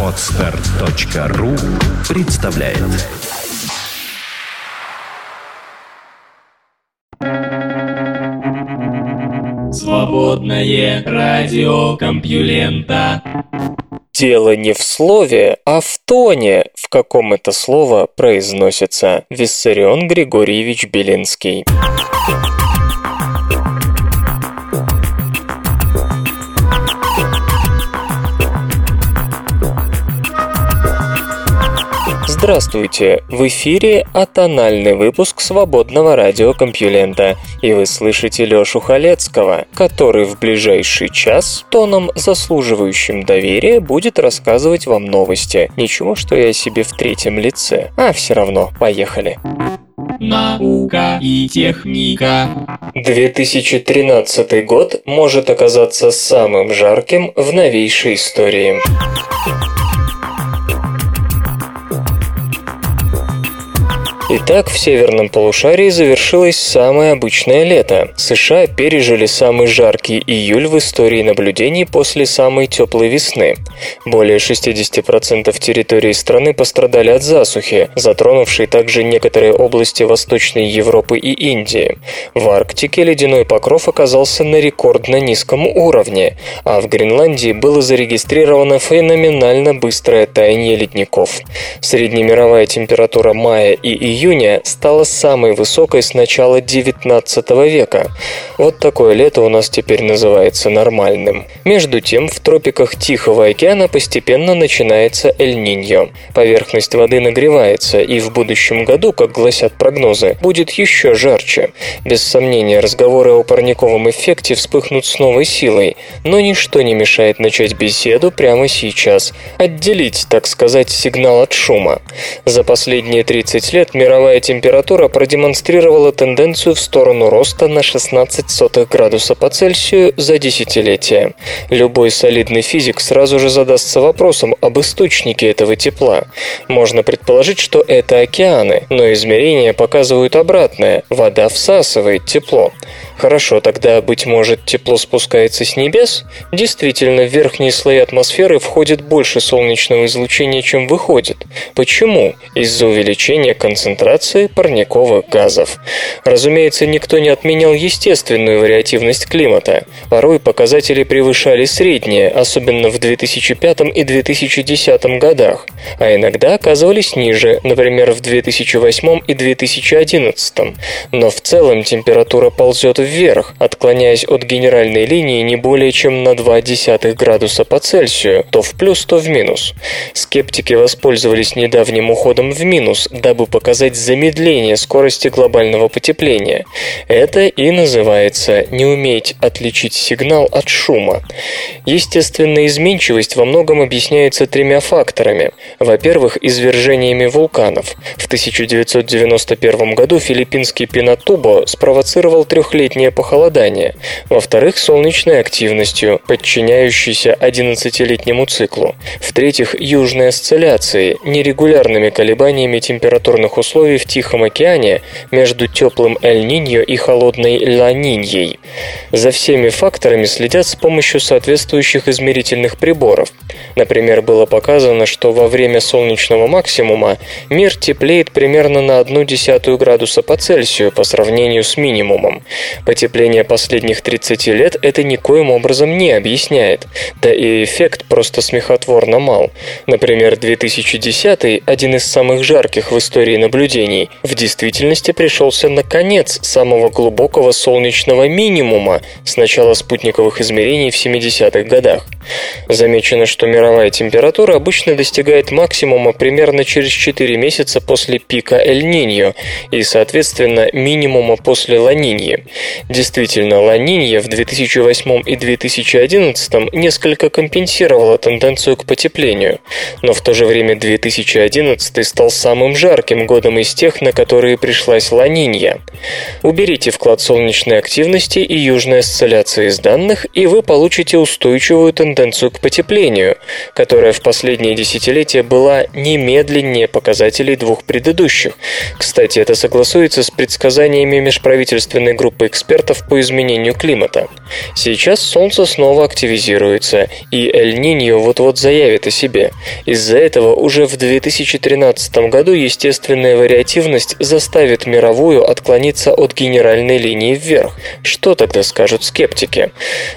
Отстар.ру представляет Свободное радио Компьюлента Дело не в слове, а в тоне, в каком это слово произносится. Виссарион Григорьевич Белинский. Здравствуйте! В эфире атональный выпуск свободного радиокомпьюлента, и вы слышите Лёшу Халецкого, который в ближайший час тоном, заслуживающим доверия, будет рассказывать вам новости. Ничего, что я себе в третьем лице. А, все равно, поехали. Наука и техника 2013 год может оказаться самым жарким в новейшей истории. Итак, в северном полушарии завершилось самое обычное лето. США пережили самый жаркий июль в истории наблюдений после самой теплой весны. Более 60% территории страны пострадали от засухи, затронувшей также некоторые области Восточной Европы и Индии. В Арктике ледяной покров оказался на рекордно низком уровне, а в Гренландии было зарегистрировано феноменально быстрое таяние ледников. Среднемировая температура мая и июля июня стала самой высокой с начала 19 века. Вот такое лето у нас теперь называется нормальным. Между тем, в тропиках Тихого океана постепенно начинается Эль-Ниньо. Поверхность воды нагревается, и в будущем году, как гласят прогнозы, будет еще жарче. Без сомнения, разговоры о парниковом эффекте вспыхнут с новой силой, но ничто не мешает начать беседу прямо сейчас, отделить, так сказать, сигнал от шума. За последние 30 лет мировая температура продемонстрировала тенденцию в сторону роста на 16 сотых градуса по Цельсию за десятилетие. Любой солидный физик сразу же задастся вопросом об источнике этого тепла. Можно предположить, что это океаны, но измерения показывают обратное – вода всасывает тепло. Хорошо, тогда, быть может, тепло спускается с небес? Действительно, в верхние слои атмосферы входит больше солнечного излучения, чем выходит. Почему? Из-за увеличения концентрации парниковых газов. Разумеется, никто не отменял естественную вариативность климата. Порой показатели превышали средние, особенно в 2005 и 2010 годах, а иногда оказывались ниже, например, в 2008 и 2011. Но в целом температура ползет вверх, отклоняясь от генеральной линии не более чем на 0,2 градуса по Цельсию, то в плюс, то в минус. Скептики воспользовались недавним уходом в минус, дабы показать замедление скорости глобального потепления. Это и называется не уметь отличить сигнал от шума. Естественная изменчивость во многом объясняется тремя факторами. Во-первых, извержениями вулканов. В 1991 году филиппинский Пинатубо спровоцировал трехлетний летнее похолодание, во-вторых, солнечной активностью, подчиняющейся 11-летнему циклу, в-третьих, южной осцилляцией, нерегулярными колебаниями температурных условий в Тихом океане между теплым Эль-Ниньо и холодной Ла-Ниньей. За всеми факторами следят с помощью соответствующих измерительных приборов. Например, было показано, что во время солнечного максимума мир теплеет примерно на 1,1 градуса по Цельсию по сравнению с минимумом. Потепление последних 30 лет это никоим образом не объясняет, да и эффект просто смехотворно мал. Например, 2010, один из самых жарких в истории наблюдений, в действительности пришелся на конец самого глубокого солнечного минимума с начала спутниковых измерений в 70-х годах. Замечено, что мировая температура обычно достигает максимума примерно через 4 месяца после пика Эль-Ниньо и, соответственно, минимума после Ла-Ниньи. Действительно, Ла-Нинья в 2008 и 2011 несколько компенсировала тенденцию к потеплению, но в то же время 2011 стал самым жарким годом из тех, на которые пришлась Ла-Нинья. Уберите вклад солнечной активности и южной осцилляции из данных, и вы получите устойчивую тенденцию к потеплению, которая в последние десятилетия была немедленнее показателей двух предыдущих. Кстати, это согласуется с предсказаниями межправительственной группы экспертов по изменению климата. Сейчас Солнце снова активизируется, и Эль-Ниньо вот-вот заявит о себе. Из-за этого уже в 2013 году естественная вариативность заставит мировую отклониться от генеральной линии вверх. Что тогда скажут скептики?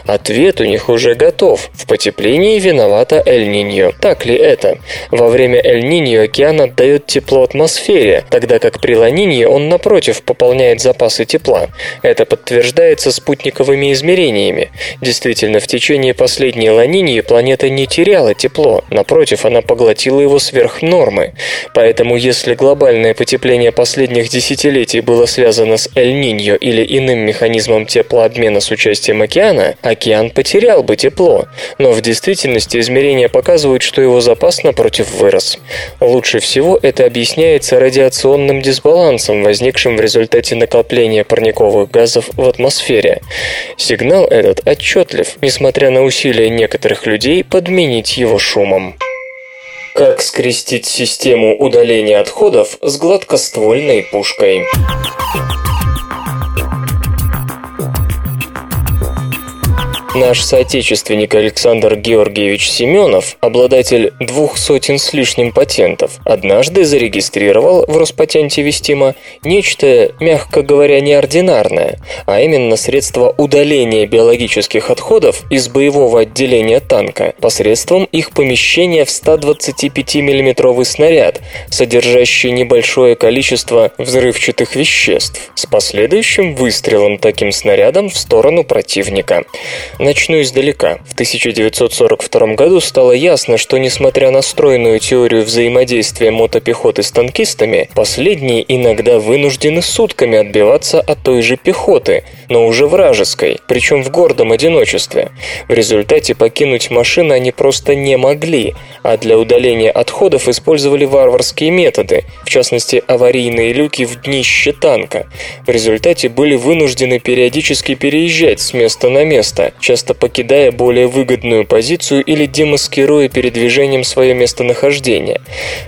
Ответ у них уже готов. В потеплении виновата Эль-Ниньо. Так ли это? Во время Эль-Ниньо океан отдает тепло атмосфере, тогда как при Ла-Нинье он, напротив, пополняет запасы тепла. Это подтверждается спутниковыми измерениями. Действительно, в течение последней Ла-Ниньи планета не теряла тепло, напротив, она поглотила его сверх нормы. Поэтому, если глобальное потепление последних десятилетий было связано с Эль-Ниньо или иным механизмом теплообмена с участием океана, океан потерял бы тепло. Но в действительности измерения показывают, что его запас, напротив, вырос. Лучше всего это объясняется радиационным дисбалансом, возникшим в результате накопления парниковых газов в атмосфере. Сигнал этот отчетлив, несмотря на усилия некоторых людей подменить его шумом. Как скрестить систему удаления отходов с гладкоствольной пушкой? Наш соотечественник Александр Георгиевич Семенов, обладатель двух сотен с лишним патентов, однажды зарегистрировал в Роспатенте Вестима нечто, мягко говоря, неординарное, а именно средство удаления биологических отходов из боевого отделения танка посредством их помещения в 125 миллиметровый снаряд, содержащий небольшое количество взрывчатых веществ, с последующим выстрелом таким снарядом в сторону противника. Начну издалека. В 1942 году стало ясно, что несмотря на стройную теорию взаимодействия мотопехоты с танкистами, последние иногда вынуждены сутками отбиваться от той же пехоты, но уже вражеской, причем в гордом одиночестве. В результате покинуть машины они просто не могли, а для удаления отходов использовали варварские методы, в частности аварийные люки в днище танка. В результате были вынуждены периодически переезжать с места на место, часто покидая более выгодную позицию или демаскируя передвижением свое местонахождение.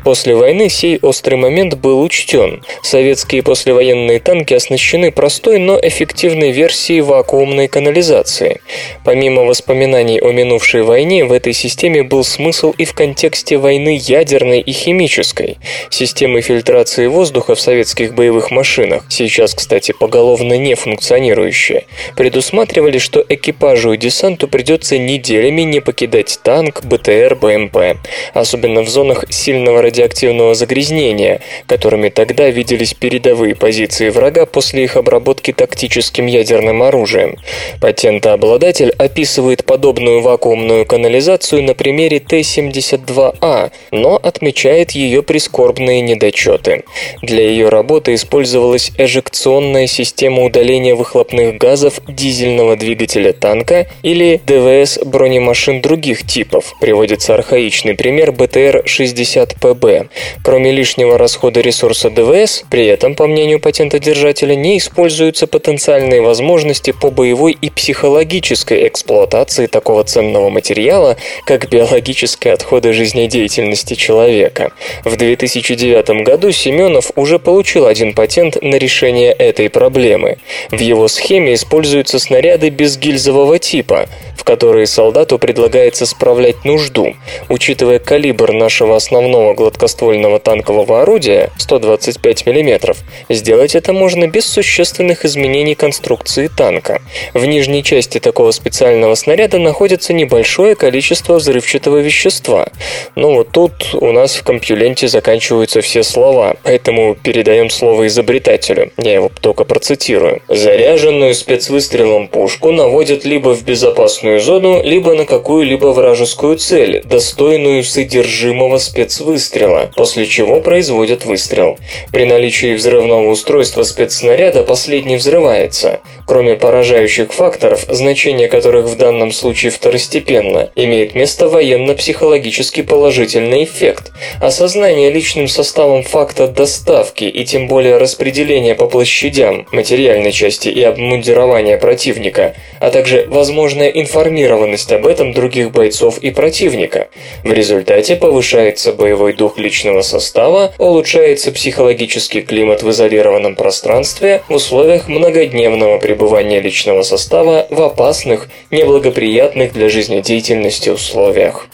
После войны сей острый момент был учтен. Советские послевоенные танки оснащены простой, но эффективной версией вакуумной канализации. Помимо воспоминаний о минувшей войне, в этой системе был смысл и в контексте войны ядерной и химической. Системы фильтрации воздуха в советских боевых машинах, сейчас, кстати, поголовно не функционирующие, предусматривали, что экипажу экипажу и десанту придется неделями не покидать танк, БТР, БМП, особенно в зонах сильного радиоактивного загрязнения, которыми тогда виделись передовые позиции врага после их обработки тактическим ядерным оружием. Патентообладатель описывает подобную вакуумную канализацию на примере Т-72А, но отмечает ее прискорбные недочеты. Для ее работы использовалась эжекционная система удаления выхлопных газов дизельного двигателя танка или ДВС бронемашин других типов. Приводится архаичный пример БТР-60ПБ. Кроме лишнего расхода ресурса ДВС, при этом, по мнению патентодержателя, не используются потенциальные возможности по боевой и психологической эксплуатации такого ценного материала, как биологические отходы жизнедеятельности человека. В 2009 году Семенов уже получил один патент на решение этой проблемы. В его схеме используются снаряды без гильзового типа, в которые солдату предлагается справлять нужду. Учитывая калибр нашего основного гладкоствольного танкового орудия 125 мм, сделать это можно без существенных изменений конструкции танка. В нижней части такого специального снаряда находится небольшое количество взрывчатого вещества. Но вот тут у нас в компьюленте заканчиваются все слова, поэтому передаем слово изобретателю. Я его только процитирую. Заряженную спецвыстрелом пушку наводят либо в безопасную зону, либо на какую-либо вражескую цель, достойную содержимого спецвыстрела, после чего производят выстрел. При наличии взрывного устройства спецснаряда последний взрывается. Кроме поражающих факторов, значение которых в данном случае второстепенно, имеет место военно-психологически положительный эффект. Осознание личным составом факта доставки и тем более распределения по площадям материальной части и обмундирования противника, а также возможность возможная информированность об этом других бойцов и противника. В результате повышается боевой дух личного состава, улучшается психологический климат в изолированном пространстве в условиях многодневного пребывания личного состава в опасных, неблагоприятных для жизнедеятельности условиях.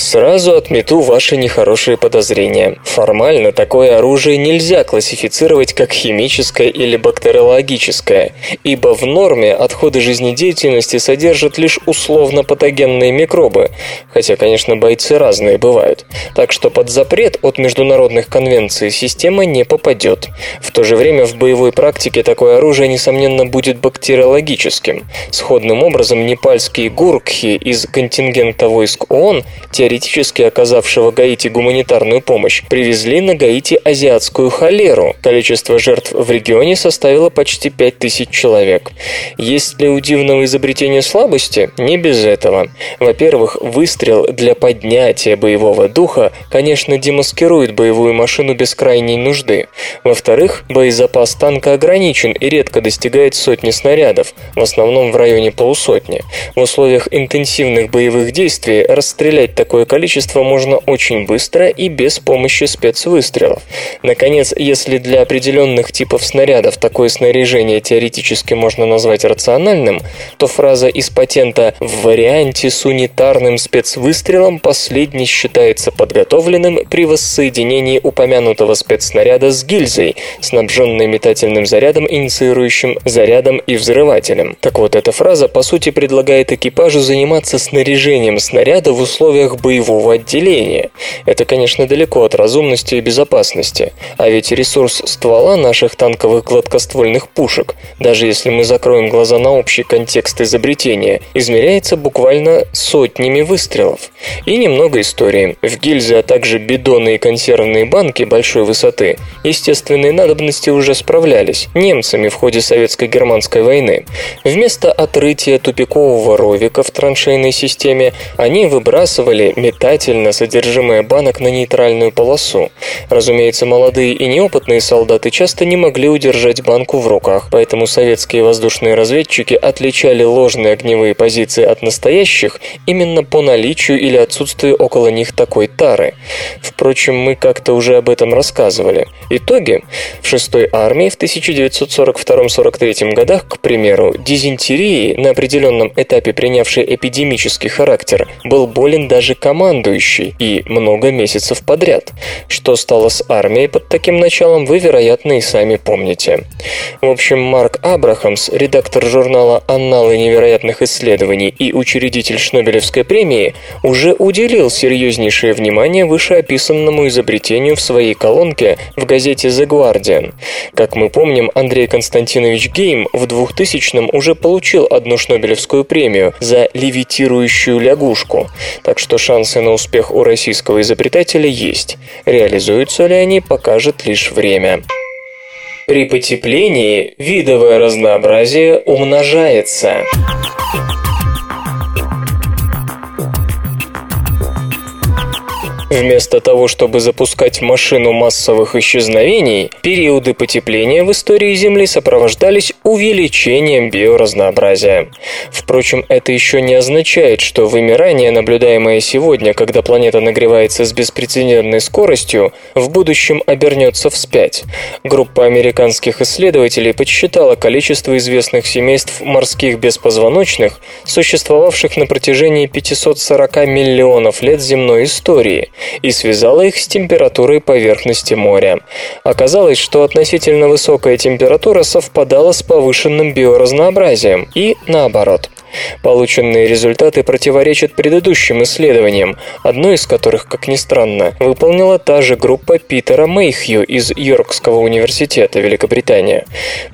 Сразу отмету ваши нехорошие подозрения. Формально такое оружие нельзя классифицировать как химическое или бактериологическое, ибо в норме отходы жизнедеятельности содержат лишь условно-патогенные микробы, хотя, конечно, бойцы разные бывают. Так что под запрет от международных конвенций система не попадет. В то же время в боевой практике такое оружие, несомненно, будет бактериологическим. Сходным образом, непальские гуркхи из контингента войск ООН, теоретически оказавшего Гаити гуманитарную помощь, привезли на Гаити азиатскую холеру. Количество жертв в регионе составило почти 5000 человек. Есть ли у дивного изобретения слабости? Не без этого. Во-первых, выстрел для поднятия боевого духа, конечно, демаскирует боевую машину без крайней нужды. Во-вторых, боезапас танка ограничен и редко достигает сотни снарядов, в основном в районе полусотни. В условиях интенсивных боевых действий расстрелять такое количество можно очень быстро и без помощи спецвыстрелов. Наконец, если для определенных типов снарядов такое снаряжение теоретически можно назвать рациональным, то фраза из патента «в варианте с унитарным спецвыстрелом последний считается подготовленным при воссоединении упомянутого спецснаряда с гильзой, снабженной метательным зарядом, инициирующим зарядом и взрывателем. Так вот, эта фраза по сути предлагает экипажу заниматься снаряжением снаряда в условиях боевого отделения. Это, конечно, далеко от разумности и безопасности. А ведь ресурс ствола наших танковых гладкоствольных пушек, даже если мы закроем глаза на общий контекст изобретения, измеряется буквально сотнями выстрелов. И немного истории. В гильзы, а также бидоны и консервные банки большой высоты естественные надобности уже справлялись немцами в ходе советско-германской войны. Вместо отрытия тупикового ровика в траншейной системе они выбрасывали метательно содержимое банок на нейтральную полосу. Разумеется, молодые и неопытные солдаты часто не могли удержать банку в руках, поэтому советские воздушные разведчики отличали ложные огневые позиции от настоящих именно по наличию или отсутствию около них такой тары. Впрочем, мы как-то уже об этом рассказывали. Итоги. В 6-й армии в 1942-43 годах, к примеру, дизентерии, на определенном этапе принявшей эпидемический характер, был болен даже командующий и много месяцев подряд. Что стало с армией под таким началом, вы, вероятно, и сами помните. В общем, Марк Абрахамс, редактор журнала «Анналы невероятных исследований» и учредитель Шнобелевской премии, уже уделил серьезнейшее внимание вышеописанному изобретению в своей колонке в газете The Guardian. Как мы помним, Андрей Константинович Гейм в 2000-м уже получил одну Шнобелевскую премию за левитирующую лягушку, так что шансы на успех у российского изобретателя есть. Реализуются ли они, покажет лишь время. При потеплении видовое разнообразие умножается. Вместо того, чтобы запускать машину массовых исчезновений, периоды потепления в истории Земли сопровождались увеличением биоразнообразия. Впрочем, это еще не означает, что вымирание, наблюдаемое сегодня, когда планета нагревается с беспрецедентной скоростью, в будущем обернется вспять. Группа американских исследователей подсчитала количество известных семейств морских беспозвоночных, существовавших на протяжении 540 миллионов лет земной истории – и связала их с температурой поверхности моря. Оказалось, что относительно высокая температура совпадала с повышенным биоразнообразием и наоборот. Полученные результаты противоречат предыдущим исследованиям, одно из которых, как ни странно, выполнила та же группа Питера Мейхью из Йоркского университета Великобритания.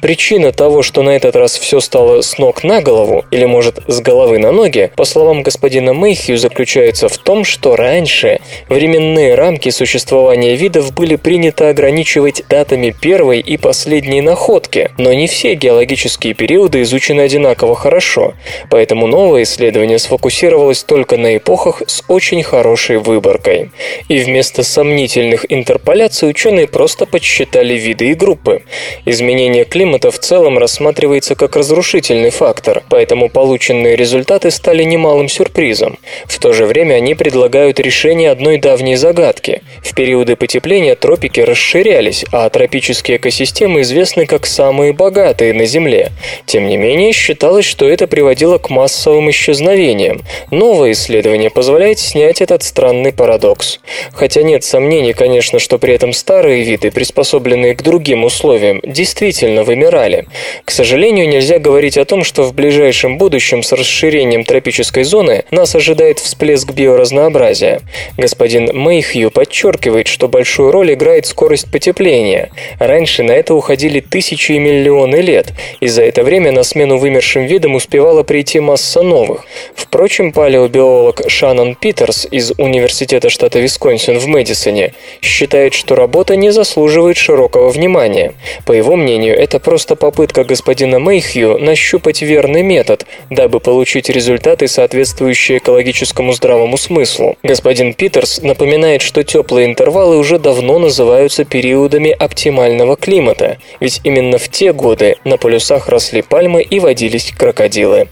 Причина того, что на этот раз все стало с ног на голову, или может с головы на ноги, по словам господина Мейхью, заключается в том, что раньше в Временные рамки существования видов были приняты ограничивать датами первой и последней находки, но не все геологические периоды изучены одинаково хорошо, поэтому новое исследование сфокусировалось только на эпохах с очень хорошей выборкой. И вместо сомнительных интерполяций ученые просто подсчитали виды и группы. Изменение климата в целом рассматривается как разрушительный фактор, поэтому полученные результаты стали немалым сюрпризом. В то же время они предлагают решение одной давней загадки. В периоды потепления тропики расширялись, а тропические экосистемы известны как самые богатые на Земле. Тем не менее, считалось, что это приводило к массовым исчезновениям. Новое исследование позволяет снять этот странный парадокс. Хотя нет сомнений, конечно, что при этом старые виды, приспособленные к другим условиям, действительно вымирали. К сожалению, нельзя говорить о том, что в ближайшем будущем с расширением тропической зоны нас ожидает всплеск биоразнообразия. Господин Мэйхью подчеркивает, что большую роль играет скорость потепления. Раньше на это уходили тысячи и миллионы лет, и за это время на смену вымершим видам успевала прийти масса новых. Впрочем, палеобиолог Шаннон Питерс из Университета штата Висконсин в Мэдисоне считает, что работа не заслуживает широкого внимания. По его мнению, это просто попытка господина Мэйхью нащупать верный метод, дабы получить результаты, соответствующие экологическому здравому смыслу. Господин Питерс напоминает, что теплые интервалы уже давно называются периодами оптимального климата, ведь именно в те годы на полюсах росли пальмы и водились крокодилы.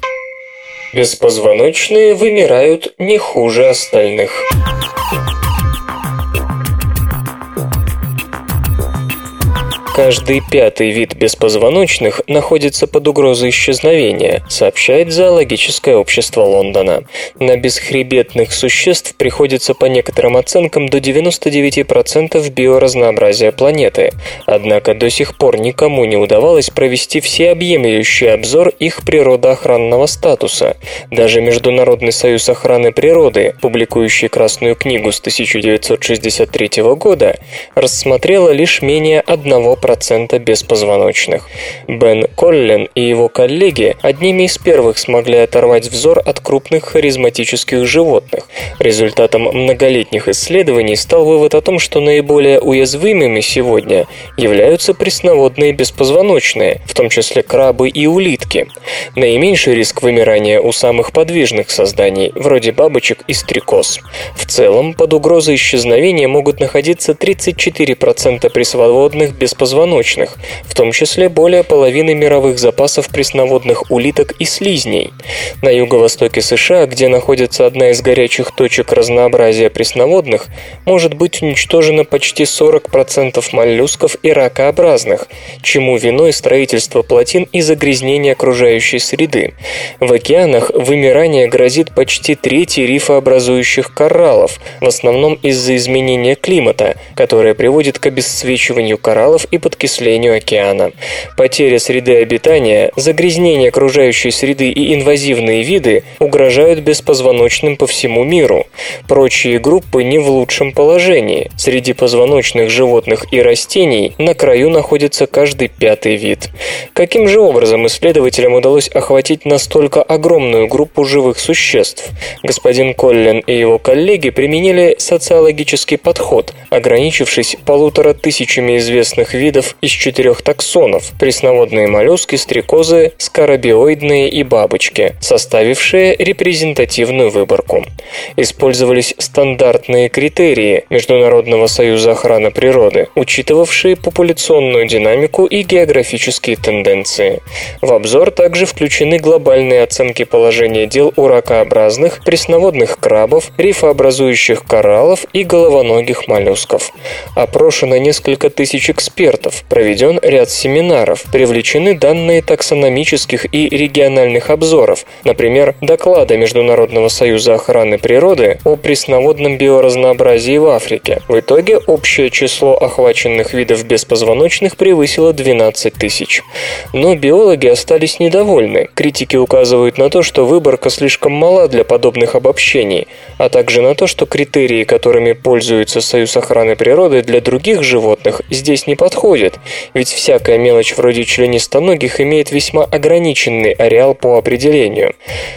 Беспозвоночные вымирают не хуже остальных. Каждый пятый вид беспозвоночных находится под угрозой исчезновения, сообщает зоологическое общество Лондона. На бесхребетных существ приходится по некоторым оценкам до 99% биоразнообразия планеты. Однако до сих пор никому не удавалось провести всеобъемлющий обзор их природоохранного статуса. Даже Международный союз охраны природы, публикующий Красную книгу с 1963 года, рассмотрела лишь менее одного процента беспозвоночных. Бен Коллен и его коллеги одними из первых смогли оторвать взор от крупных харизматических животных. Результатом многолетних исследований стал вывод о том, что наиболее уязвимыми сегодня являются пресноводные беспозвоночные, в том числе крабы и улитки. Наименьший риск вымирания у самых подвижных созданий, вроде бабочек и стрекоз. В целом, под угрозой исчезновения могут находиться 34% пресноводных беспозвоночных беспозвоночных, в том числе более половины мировых запасов пресноводных улиток и слизней. На юго-востоке США, где находится одна из горячих точек разнообразия пресноводных, может быть уничтожено почти 40% моллюсков и ракообразных, чему виной строительство плотин и загрязнение окружающей среды. В океанах вымирание грозит почти трети рифообразующих кораллов, в основном из-за изменения климата, которое приводит к обесцвечиванию кораллов и подкислению океана. Потеря среды обитания, загрязнение окружающей среды и инвазивные виды угрожают беспозвоночным по всему миру. Прочие группы не в лучшем положении. Среди позвоночных животных и растений на краю находится каждый пятый вид. Каким же образом исследователям удалось охватить настолько огромную группу живых существ? Господин Коллин и его коллеги применили социологический подход, ограничившись полутора тысячами известных видов видов из четырех таксонов – пресноводные моллюски, стрекозы, скоробиоидные и бабочки, составившие репрезентативную выборку. Использовались стандартные критерии Международного союза охраны природы, учитывавшие популяционную динамику и географические тенденции. В обзор также включены глобальные оценки положения дел у ракообразных, пресноводных крабов, рифообразующих кораллов и головоногих моллюсков. Опрошено несколько тысяч экспертов, экспертов, проведен ряд семинаров, привлечены данные таксономических и региональных обзоров, например, доклада Международного союза охраны природы о пресноводном биоразнообразии в Африке. В итоге общее число охваченных видов беспозвоночных превысило 12 тысяч. Но биологи остались недовольны. Критики указывают на то, что выборка слишком мала для подобных обобщений, а также на то, что критерии, которыми пользуется Союз охраны природы для других животных, здесь не подходят происходит, ведь всякая мелочь вроде членистоногих имеет весьма ограниченный ареал по определению.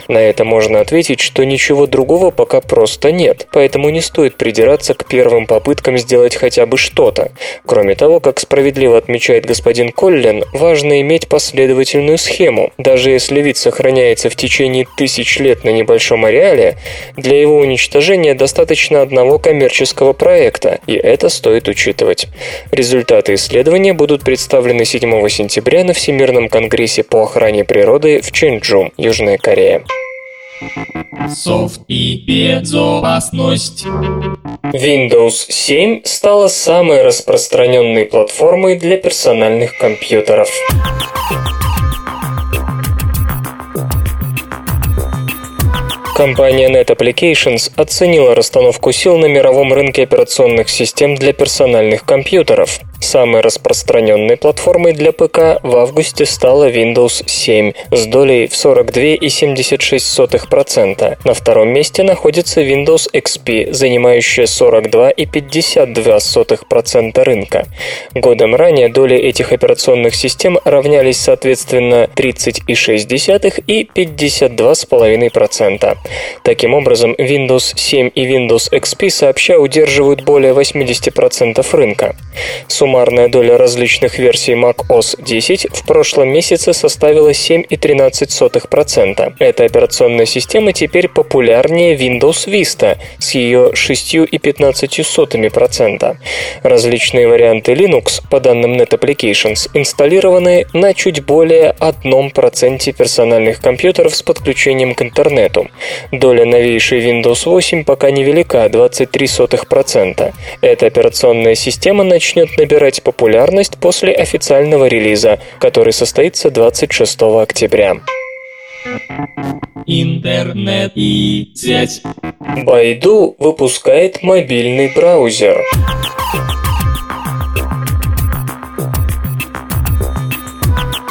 На это можно ответить, что ничего другого пока просто нет, поэтому не стоит придираться к первым попыткам сделать хотя бы что-то. Кроме того, как справедливо отмечает господин Коллин, важно иметь последовательную схему. Даже если вид сохраняется в течение тысяч лет на небольшом ареале, для его уничтожения достаточно одного коммерческого проекта, и это стоит учитывать. Результаты исследования будут представлены 7 сентября на Всемирном конгрессе по охране природы в Ченджу, Южная Корея. Софт и безопасность. Windows 7 стала самой распространенной платформой для персональных компьютеров. Компания Net Applications оценила расстановку сил на мировом рынке операционных систем для персональных компьютеров. Самой распространенной платформой для ПК в августе стала Windows 7 с долей в 42,76%. На втором месте находится Windows XP, занимающая 42,52% рынка. Годом ранее доли этих операционных систем равнялись соответственно 30,6% и 52,5%. Таким образом, Windows 7 и Windows XP сообща удерживают более 80% рынка. Суммарная доля различных версий Mac OS 10 в прошлом месяце составила 7,13%. Эта операционная система теперь популярнее Windows Vista с ее 6,15%. Различные варианты Linux, по данным Net Applications, инсталлированы на чуть более 1% персональных компьютеров с подключением к интернету. Доля новейшей Windows 8 пока невелика – 23%. Эта операционная система начнет набирать популярность после официального релиза, который состоится 26 октября. Интернет и сеть. Baidu выпускает мобильный браузер.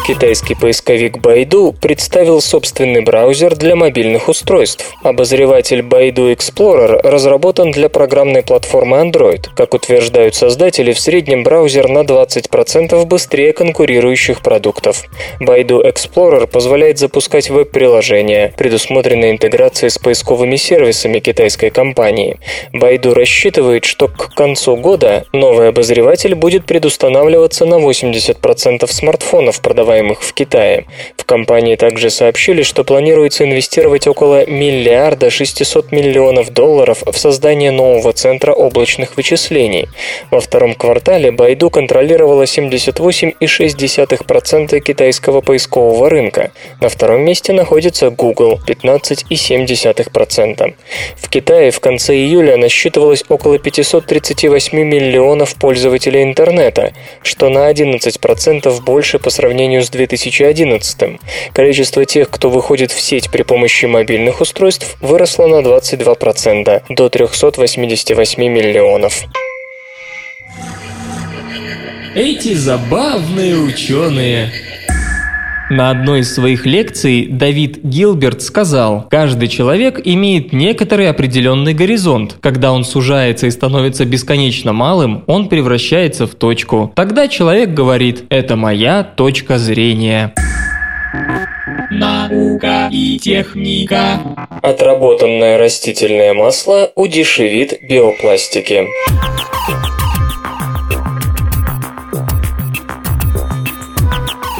Китайский поисковик Baidu представил собственный браузер для мобильных устройств. Обозреватель Baidu Explorer разработан для программной платформы Android. Как утверждают создатели, в среднем браузер на 20% быстрее конкурирующих продуктов. Baidu Explorer позволяет запускать веб-приложения, предусмотренные интеграцией с поисковыми сервисами китайской компании. Baidu рассчитывает, что к концу года новый обозреватель будет предустанавливаться на 80% смартфонов, продаваемых выпускаемых в Китае. В компании также сообщили, что планируется инвестировать около миллиарда 600 миллионов долларов в создание нового центра облачных вычислений. Во втором квартале Baidu контролировала 78,6% китайского поискового рынка. На втором месте находится Google 15,7%. В Китае в конце июля насчитывалось около 538 миллионов пользователей интернета, что на 11% больше по сравнению с 2011. Количество тех, кто выходит в сеть при помощи мобильных устройств, выросло на 22% до 388 миллионов. Эти забавные ученые. На одной из своих лекций Давид Гилберт сказал, каждый человек имеет некоторый определенный горизонт. Когда он сужается и становится бесконечно малым, он превращается в точку. Тогда человек говорит «это моя точка зрения». Наука и техника. Отработанное растительное масло удешевит биопластики.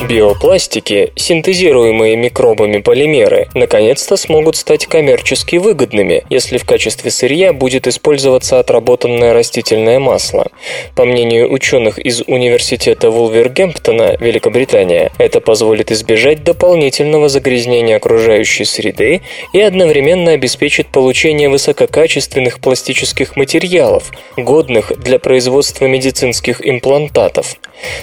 Биопластики, синтезируемые микробами полимеры, наконец-то смогут стать коммерчески выгодными, если в качестве сырья будет использоваться отработанное растительное масло. По мнению ученых из Университета Вулвергемптона, Великобритания, это позволит избежать дополнительного загрязнения окружающей среды и одновременно обеспечит получение высококачественных пластических материалов, годных для производства медицинских имплантатов.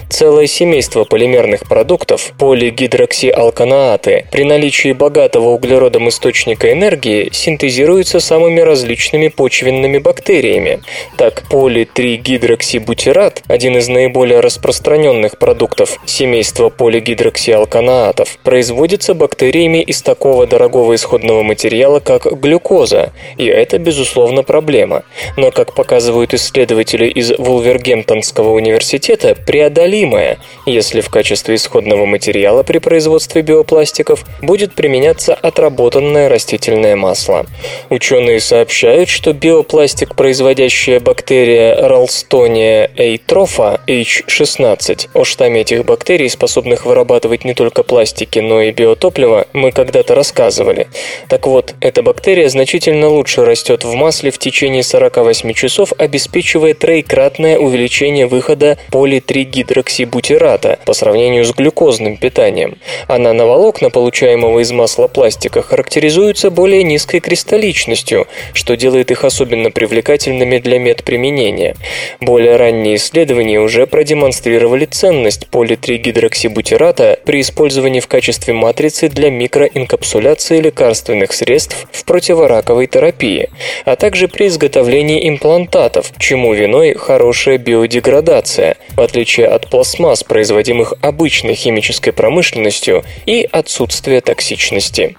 Целое семейство полимерных продуктов продуктов, полигидроксиалканааты, при наличии богатого углеродом источника энергии синтезируются самыми различными почвенными бактериями. Так, политригидроксибутират, один из наиболее распространенных продуктов семейства полигидроксиалканаатов, производится бактериями из такого дорогого исходного материала, как глюкоза, и это, безусловно, проблема. Но, как показывают исследователи из Вулвергемптонского университета, преодолимая, если в качестве исходного материала при производстве биопластиков будет применяться отработанное растительное масло. Ученые сообщают, что биопластик, производящая бактерия Ralstonia atropha H16, о штамме этих бактерий, способных вырабатывать не только пластики, но и биотопливо, мы когда-то рассказывали. Так вот, эта бактерия значительно лучше растет в масле в течение 48 часов, обеспечивая троекратное увеличение выхода политригидроксибутирата по сравнению с глюкозным питанием. А нановолокна, получаемого из масла пластика, характеризуются более низкой кристалличностью, что делает их особенно привлекательными для медприменения. Более ранние исследования уже продемонстрировали ценность политригидроксибутирата при использовании в качестве матрицы для микроинкапсуляции лекарственных средств в противораковой терапии, а также при изготовлении имплантатов, чему виной хорошая биодеградация, в отличие от пластмасс, производимых обычной химической промышленностью, и отсутствие токсичности.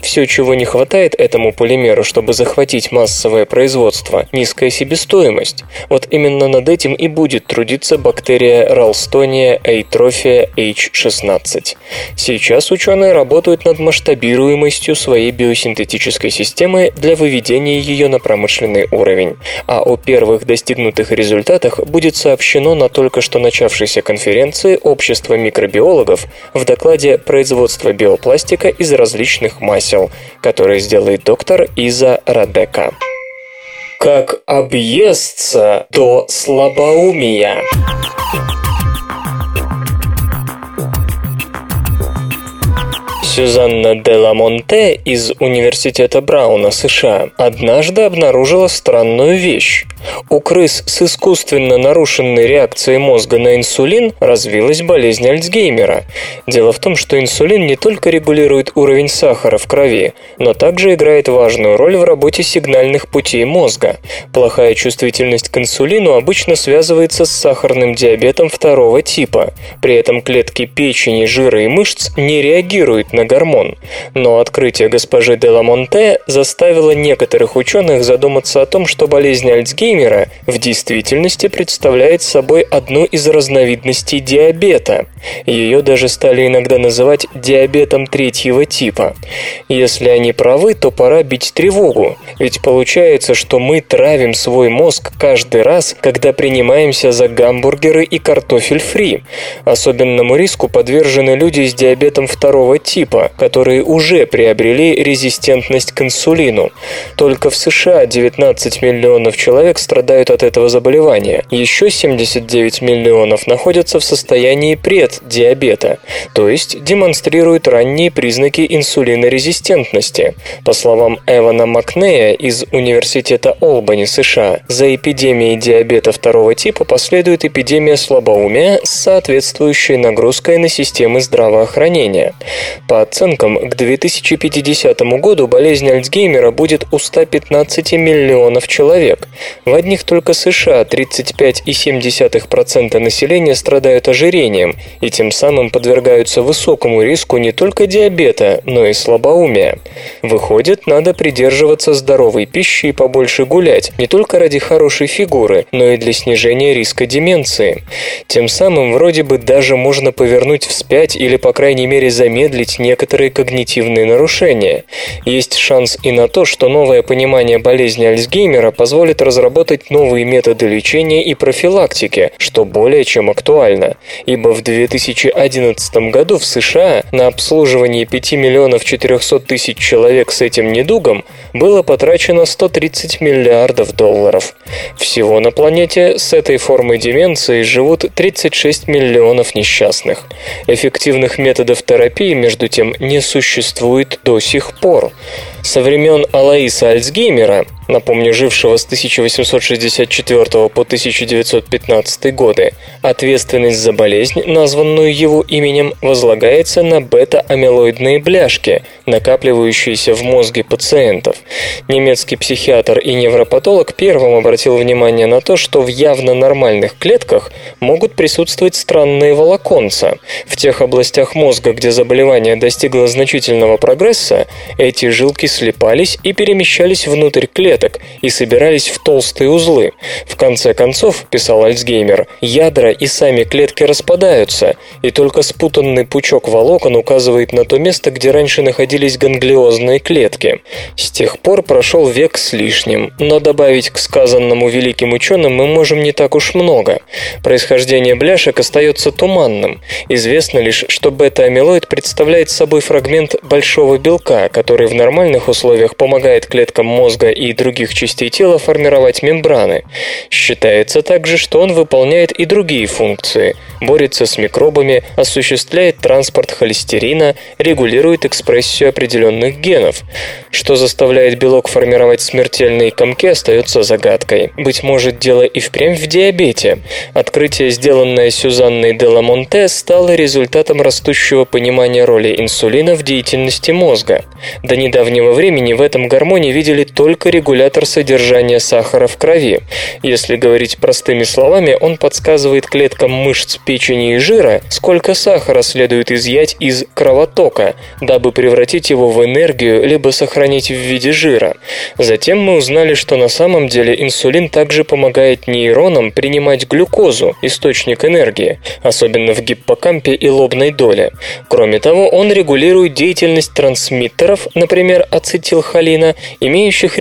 Все, чего не хватает этому полимеру, чтобы захватить массовое производство, низкая себестоимость. Вот именно над этим и будет трудиться бактерия Ralstonia atrophiae H16. Сейчас ученые работают над масштабируемостью своей биосинтетической системы для выведения ее на промышленный уровень. А о первых достигнутых результатах будет сообщено на только что начавшейся конференции Общества микробиологов в докладе «Производство биопластика из различных масел», который сделает доктор Иза Радека. Как объесться до слабоумия? Сюзанна де Ламонте из Университета Брауна, США, однажды обнаружила странную вещь. У крыс с искусственно нарушенной реакцией мозга на инсулин развилась болезнь Альцгеймера. Дело в том, что инсулин не только регулирует уровень сахара в крови, но также играет важную роль в работе сигнальных путей мозга. Плохая чувствительность к инсулину обычно связывается с сахарным диабетом второго типа. При этом клетки печени, жира и мышц не реагируют на гормон. Но открытие госпожи де Ламонте заставило некоторых ученых задуматься о том, что болезнь Альцгеймера Альцгеймера в действительности представляет собой одну из разновидностей диабета. Ее даже стали иногда называть диабетом третьего типа. Если они правы, то пора бить тревогу, ведь получается, что мы травим свой мозг каждый раз, когда принимаемся за гамбургеры и картофель фри. Особенному риску подвержены люди с диабетом второго типа, которые уже приобрели резистентность к инсулину. Только в США 19 миллионов человек страдают от этого заболевания. Еще 79 миллионов находятся в состоянии преддиабета, то есть демонстрируют ранние признаки инсулинорезистентности. По словам Эвана Макнея из Университета Олбани, США, за эпидемией диабета второго типа последует эпидемия слабоумия с соответствующей нагрузкой на системы здравоохранения. По оценкам, к 2050 году болезнь Альцгеймера будет у 115 миллионов человек. В одних только США 35,7% населения страдают ожирением и тем самым подвергаются высокому риску не только диабета, но и слабоумия. Выходит, надо придерживаться здоровой пищи и побольше гулять, не только ради хорошей фигуры, но и для снижения риска деменции. Тем самым вроде бы даже можно повернуть вспять или по крайней мере замедлить некоторые когнитивные нарушения. Есть шанс и на то, что новое понимание болезни Альцгеймера позволит разработать новые методы лечения и профилактики, что более чем актуально, ибо в 2011 году в США на обслуживание 5 миллионов 400 тысяч человек с этим недугом было потрачено 130 миллиардов долларов. Всего на планете с этой формой деменции живут 36 миллионов несчастных. Эффективных методов терапии, между тем, не существует до сих пор. Со времен Алаиса Альцгеймера напомню, жившего с 1864 по 1915 годы, ответственность за болезнь, названную его именем, возлагается на бета-амилоидные бляшки, накапливающиеся в мозге пациентов. Немецкий психиатр и невропатолог первым обратил внимание на то, что в явно нормальных клетках могут присутствовать странные волоконца. В тех областях мозга, где заболевание достигло значительного прогресса, эти жилки слепались и перемещались внутрь клеток и собирались в толстые узлы. В конце концов, писал Альцгеймер, ядра и сами клетки распадаются, и только спутанный пучок волокон указывает на то место, где раньше находились ганглиозные клетки. С тех пор прошел век с лишним, но добавить к сказанному великим ученым мы можем не так уж много. Происхождение бляшек остается туманным. Известно лишь, что бета-амилоид представляет собой фрагмент большого белка, который в нормальных условиях помогает клеткам мозга и других частей тела формировать мембраны. Считается также, что он выполняет и другие функции. Борется с микробами, осуществляет транспорт холестерина, регулирует экспрессию определенных генов. Что заставляет белок формировать смертельные комки, остается загадкой. Быть может, дело и впрямь в диабете. Открытие, сделанное Сюзанной де Ламонте, стало результатом растущего понимания роли инсулина в деятельности мозга. До недавнего времени в этом гормоне видели только регулятор содержания сахара в крови. Если говорить простыми словами, он подсказывает клеткам мышц печени и жира, сколько сахара следует изъять из кровотока, дабы превратить его в энергию либо сохранить в виде жира. Затем мы узнали, что на самом деле инсулин также помогает нейронам принимать глюкозу, источник энергии, особенно в гиппокампе и лобной доле. Кроме того, он регулирует деятельность трансмиттеров, например, ацетилхолина, имеющих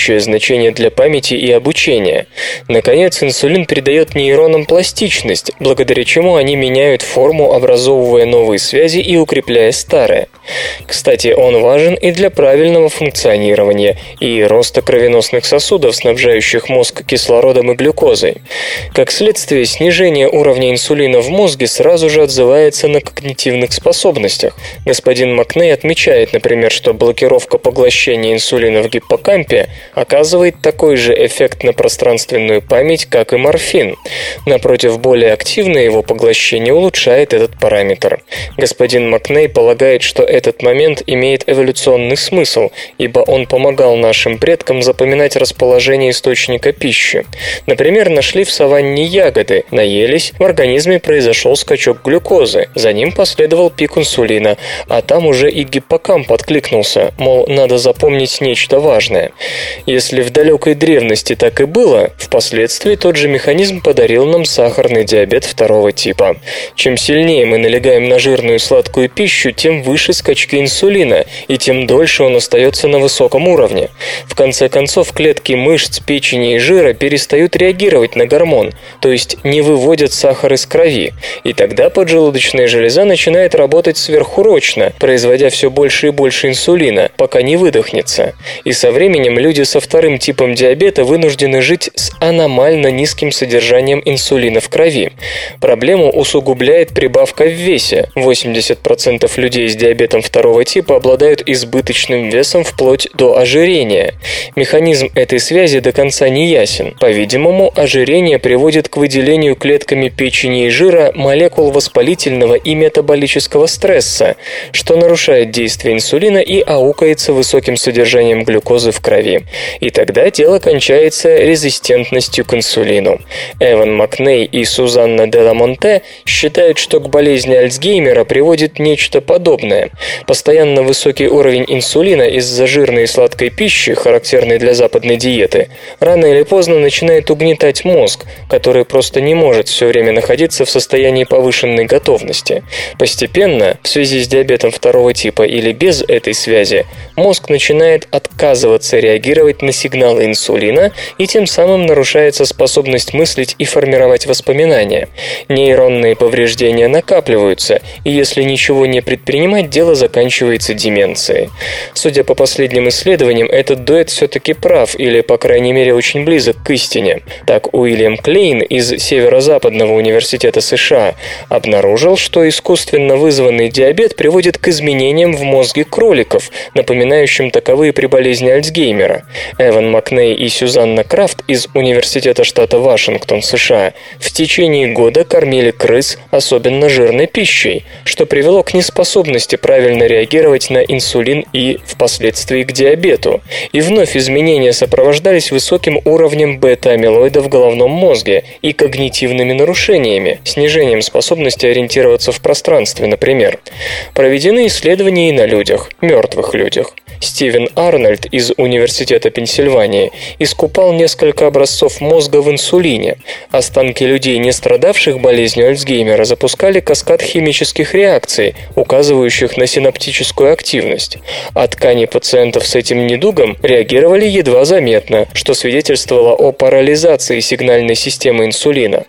решающее значение для памяти и обучения. Наконец, инсулин придает нейронам пластичность, благодаря чему они меняют форму, образовывая новые связи и укрепляя старые. Кстати, он важен и для правильного функционирования и роста кровеносных сосудов, снабжающих мозг кислородом и глюкозой. Как следствие, снижение уровня инсулина в мозге сразу же отзывается на когнитивных способностях. Господин Макней отмечает, например, что блокировка поглощения инсулина в гиппокампе оказывает такой же эффект на пространственную память, как и морфин. Напротив, более активное его поглощение улучшает этот параметр. Господин Макней полагает, что этот момент имеет эволюционный смысл, ибо он помогал нашим предкам запоминать расположение источника пищи. Например, нашли в саванне ягоды, наелись, в организме произошел скачок глюкозы, за ним последовал пик инсулина, а там уже и гиппокамп откликнулся, мол, надо запомнить нечто важное. Если в далекой древности так и было, впоследствии тот же механизм подарил нам сахарный диабет второго типа. Чем сильнее мы налегаем на жирную сладкую пищу, тем выше скачки инсулина, и тем дольше он остается на высоком уровне. В конце концов, клетки мышц, печени и жира перестают реагировать на гормон, то есть не выводят сахар из крови, и тогда поджелудочная железа начинает работать сверхурочно, производя все больше и больше инсулина, пока не выдохнется. И со временем люди со вторым типом диабета вынуждены жить с аномально низким содержанием инсулина в крови. Проблему усугубляет прибавка в весе. 80% людей с диабетом второго типа обладают избыточным весом вплоть до ожирения. Механизм этой связи до конца не ясен. По-видимому, ожирение приводит к выделению клетками печени и жира молекул воспалительного и метаболического стресса, что нарушает действие инсулина и аукается высоким содержанием глюкозы в крови. И тогда дело кончается резистентностью к инсулину. Эван Макней и Сузанна Деламонте считают, что к болезни Альцгеймера приводит нечто подобное. Постоянно высокий уровень инсулина из-за жирной и сладкой пищи, характерной для западной диеты, рано или поздно начинает угнетать мозг, который просто не может все время находиться в состоянии повышенной готовности. Постепенно, в связи с диабетом второго типа или без этой связи, мозг начинает отказываться реагировать на сигналы инсулина и тем самым нарушается способность мыслить и формировать воспоминания. Нейронные повреждения накапливаются, и если ничего не предпринимать, дело заканчивается деменцией. Судя по последним исследованиям, этот дуэт все-таки прав, или, по крайней мере, очень близок к истине. Так Уильям Клейн из Северо-Западного университета США обнаружил, что искусственно вызванный диабет приводит к изменениям в мозге кроликов, напоминающим таковые при болезни Альцгеймера. Эван Макней и Сюзанна Крафт из Университета штата Вашингтон, США, в течение года кормили крыс особенно жирной пищей, что привело к неспособности правильно реагировать на инсулин и впоследствии к диабету. И вновь изменения сопровождались высоким уровнем бета-амилоида в головном мозге и когнитивными нарушениями, снижением способности ориентироваться в пространстве, например. Проведены исследования и на людях, мертвых людях. Стивен Арнольд из Университета Пенсильвании искупал несколько образцов мозга в инсулине. Останки людей, не страдавших болезнью Альцгеймера, запускали каскад химических реакций, указывающих на синаптическую активность. А ткани пациентов с этим недугом реагировали едва заметно, что свидетельствовало о парализации сигнальной системы инсулина.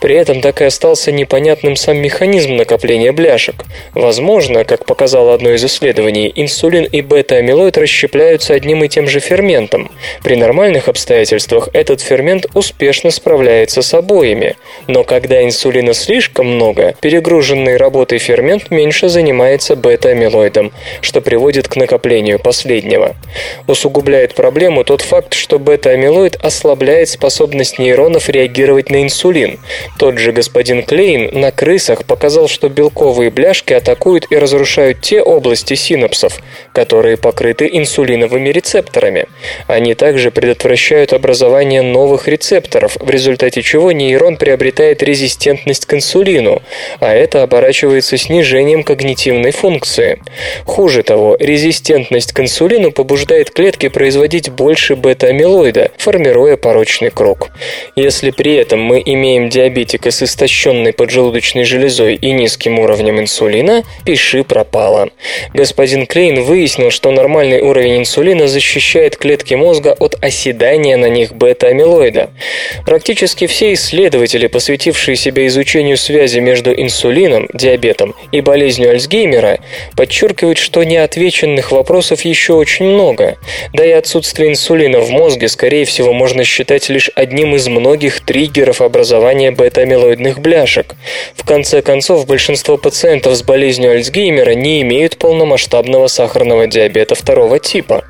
При этом так и остался непонятным сам механизм накопления бляшек. Возможно, как показало одно из исследований, инсулин и бета-амилоид расщепляются одним и тем же ферментом. При нормальных обстоятельствах этот фермент успешно справляется с обоими. Но когда инсулина слишком много, перегруженный работой фермент меньше занимается бета-амилоидом, что приводит к накоплению последнего. Усугубляет проблему тот факт, что бета-амилоид ослабляет способность нейронов реагировать на инсулин. Тот же господин Клейн на крысах показал, что белковые бляшки атакуют и разрушают те области синапсов, которые покрыты инсулиновыми рецепторами. Они также предотвращают образование новых рецепторов, в результате чего нейрон приобретает резистентность к инсулину, а это оборачивается снижением когнитивной функции. Хуже того, резистентность к инсулину побуждает клетки производить больше бета-амилоида, формируя порочный круг. Если при этом мы имеем диабетика с истощенной поджелудочной железой и низким уровнем инсулина, пиши пропало. Господин Клейн выяснил, что нормальный уровень инсулина защищает клетки мозга от оседания на них бета-амилоида. Практически все исследователи, посвятившие себя изучению связи между инсулином, диабетом и болезнью Альцгеймера, подчеркивают, что неотвеченных вопросов еще очень много. Да и отсутствие инсулина в мозге, скорее всего, можно считать лишь одним из многих триггеров образования бета-амилоидных бляшек. В конце концов, большинство пациентов с болезнью Альцгеймера не имеют полномасштабного сахарного диабета второго типа.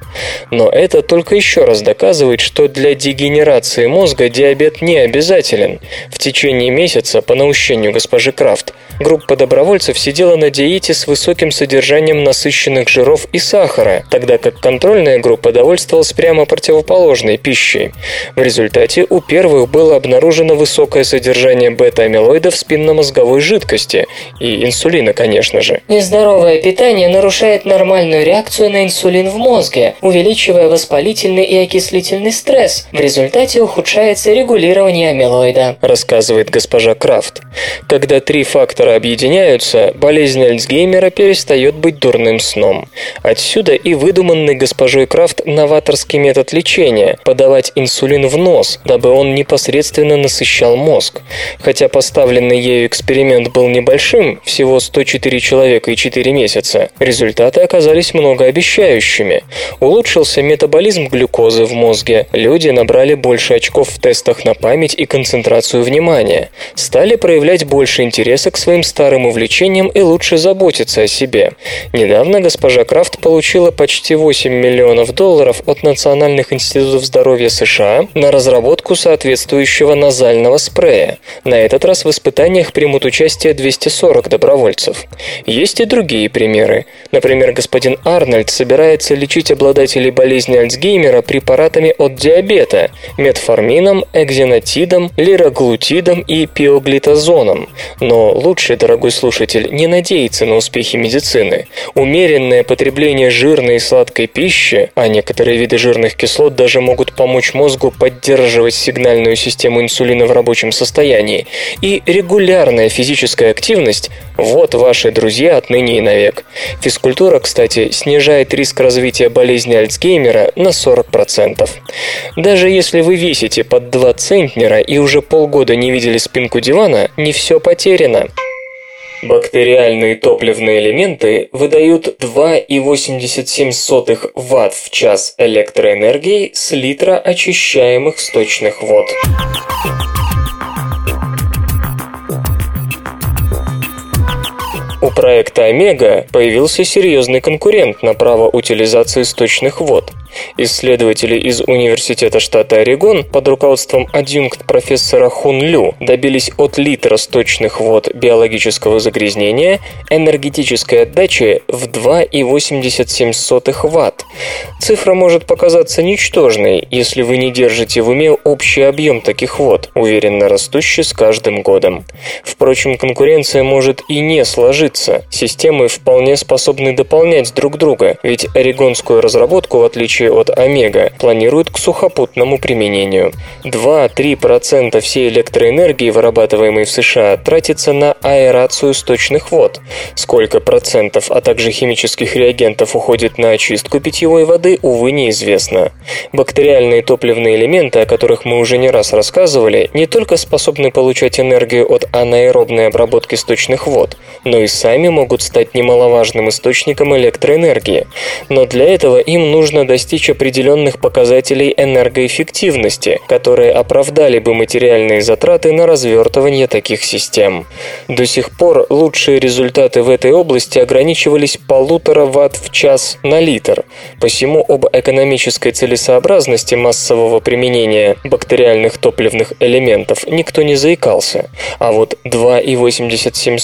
Но это только еще раз доказывает, что для дегенерации мозга диабет не обязателен. В течение месяца, по наущению госпожи Крафт, группа добровольцев сидела на диете с высоким содержанием насыщенных жиров и сахара, тогда как контрольная группа довольствовалась прямо противоположной пищей. В результате у первых было обнаружено высокое содержание бета-амилоида в спинномозговой жидкости и инсулина, конечно же. Нездоровое питание нарушает нормальную реакцию на инсулин в мозге, увеличивая воспалительный и окислительный стресс. В результате ухудшается регулирование амилоида. Рассказывает госпожа Крафт. Когда три фактора объединяются, болезнь Альцгеймера перестает быть дурным сном. Отсюда и выдуманный госпожой Крафт новаторский метод лечения – подавать инсулин в нос, дабы он непосредственно насыщал мозг. Хотя поставленный ею эксперимент был небольшим, всего 104 человека и 4 месяца, результаты оказались многообещающими. Улучшился метаболизм глюкозы в мозге, люди набрали больше очков в тестах на память и концентрацию внимания, стали проявлять больше интереса к своим старым увлечениям и лучше заботиться о себе. Недавно госпожа Крафт получила почти 8 миллионов долларов от Национальных институтов здоровья США на разработку соответствующего назального спрея. На этот раз в испытаниях примут участие 240 добровольцев. Есть и другие примеры. Например, господин Арнольд собирается лечить обладателей болезни Альцгеймера препаратами от диабета – метформином, экзенотидом, лираглутидом и пиоглитазоном. Но лучше, дорогой слушатель, не надеяться на успехи медицины. Умеренное потребление жирной и сладкой пищи, а некоторые виды жирных кислот даже могут помочь мозгу поддерживать сигнальную систему инсулина в рабочем состоянии, и регулярная физическая активность – вот ваши друзья отныне и навек. Физкультура, кстати, снижает риск развития болезни Альцгеймера на 40%. Даже если вы весите под 2 центнера и уже полгода не видели спинку дивана, не все потеряно. Бактериальные топливные элементы выдают 2,87 Вт в час электроэнергии с литра очищаемых сточных вод. У проекта Омега появился серьезный конкурент на право утилизации сточных вод. Исследователи из Университета штата Орегон под руководством адъюнкт профессора Хун Лю добились от литра сточных вод биологического загрязнения энергетической отдачи в 2,87 Вт. Цифра может показаться ничтожной, если вы не держите в уме общий объем таких вод, уверенно растущий с каждым годом. Впрочем, конкуренция может и не сложиться. Системы вполне способны дополнять друг друга, ведь орегонскую разработку, в отличие от Омега, планируют к сухопутному применению. 2-3% всей электроэнергии, вырабатываемой в США, тратится на аэрацию сточных вод. Сколько процентов, а также химических реагентов уходит на очистку питьевой воды, увы, неизвестно. Бактериальные топливные элементы, о которых мы уже не раз рассказывали, не только способны получать энергию от анаэробной обработки сточных вод, но и сами могут стать немаловажным источником электроэнергии. Но для этого им нужно достичь определенных показателей энергоэффективности, которые оправдали бы материальные затраты на развертывание таких систем. До сих пор лучшие результаты в этой области ограничивались полутора ватт в час на литр. Посему об экономической целесообразности массового применения бактериальных топливных элементов никто не заикался. А вот 2,87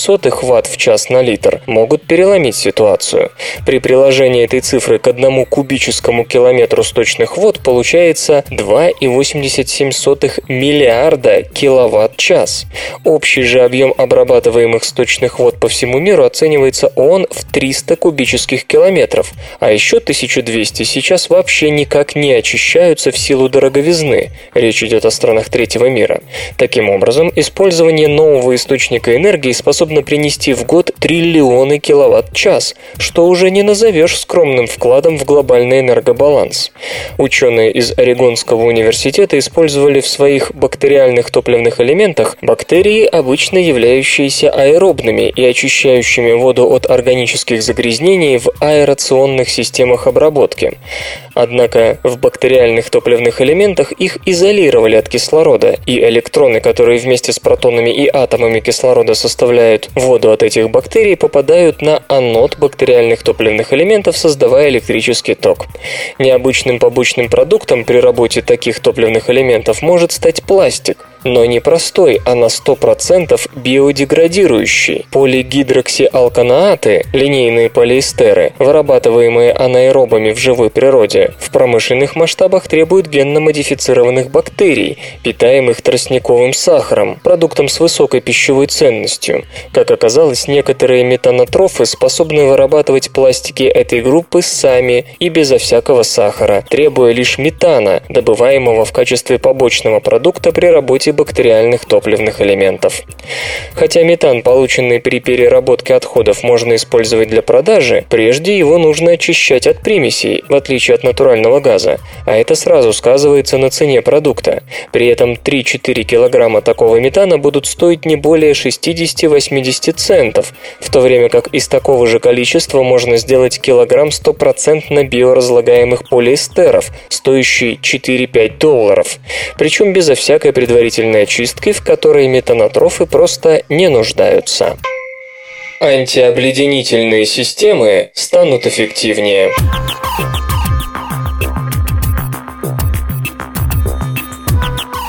Вт в час на литр могут переломить ситуацию. При приложении этой цифры к одному кубическому километру сточных вод получается 2,87 миллиарда киловатт-час. Общий же объем обрабатываемых сточных вод по всему миру оценивается ООН в 300 кубических километров, а еще 1200 сейчас вообще никак не очищаются в силу дороговизны. Речь идет о странах третьего мира. Таким образом, использование нового источника энергии способно принести в год триллионы киловатт-час, что уже не назовешь скромным вкладом в глобальный энергобаланс. Ученые из Орегонского университета использовали в своих бактериальных топливных элементах бактерии, обычно являющиеся аэробными и очищающими воду от органических загрязнений в аэрационных системах обработки. Однако в бактериальных топливных элементах их изолировали от кислорода, и электроны, которые вместе с протонами и атомами кислорода составляют воду от этих бактерий, попадают на анод бактериальных топливных элементов, создавая электрический ток. Необычным побочным продуктом при работе таких топливных элементов может стать пластик, но не простой, а на 100% биодеградирующий. Полигидроксиалканааты, линейные полиэстеры, вырабатываемые анаэробами в живой природе, в промышленных масштабах требуют генно-модифицированных бактерий, питаемых тростниковым сахаром, продуктом с высокой пищевой ценностью. Как оказалось, некоторые метанотрофы способны вырабатывать пластики этой группы сами и безо всякого сахара, требуя лишь метана, добываемого в качестве побочного продукта при работе бактериальных топливных элементов. Хотя метан, полученный при переработке отходов, можно использовать для продажи, прежде его нужно очищать от примесей, в отличие от натурального газа, а это сразу сказывается на цене продукта. При этом 3-4 килограмма такого метана будут стоить не более 60-80 центов, в то время как из такого же количества можно сделать килограмм стопроцентно биоразлагаемых полиэстеров, стоящий 4-5 долларов, причем безо всякой предварительной тщательной очистки, в которой метанотрофы просто не нуждаются. Антиобледенительные системы станут эффективнее.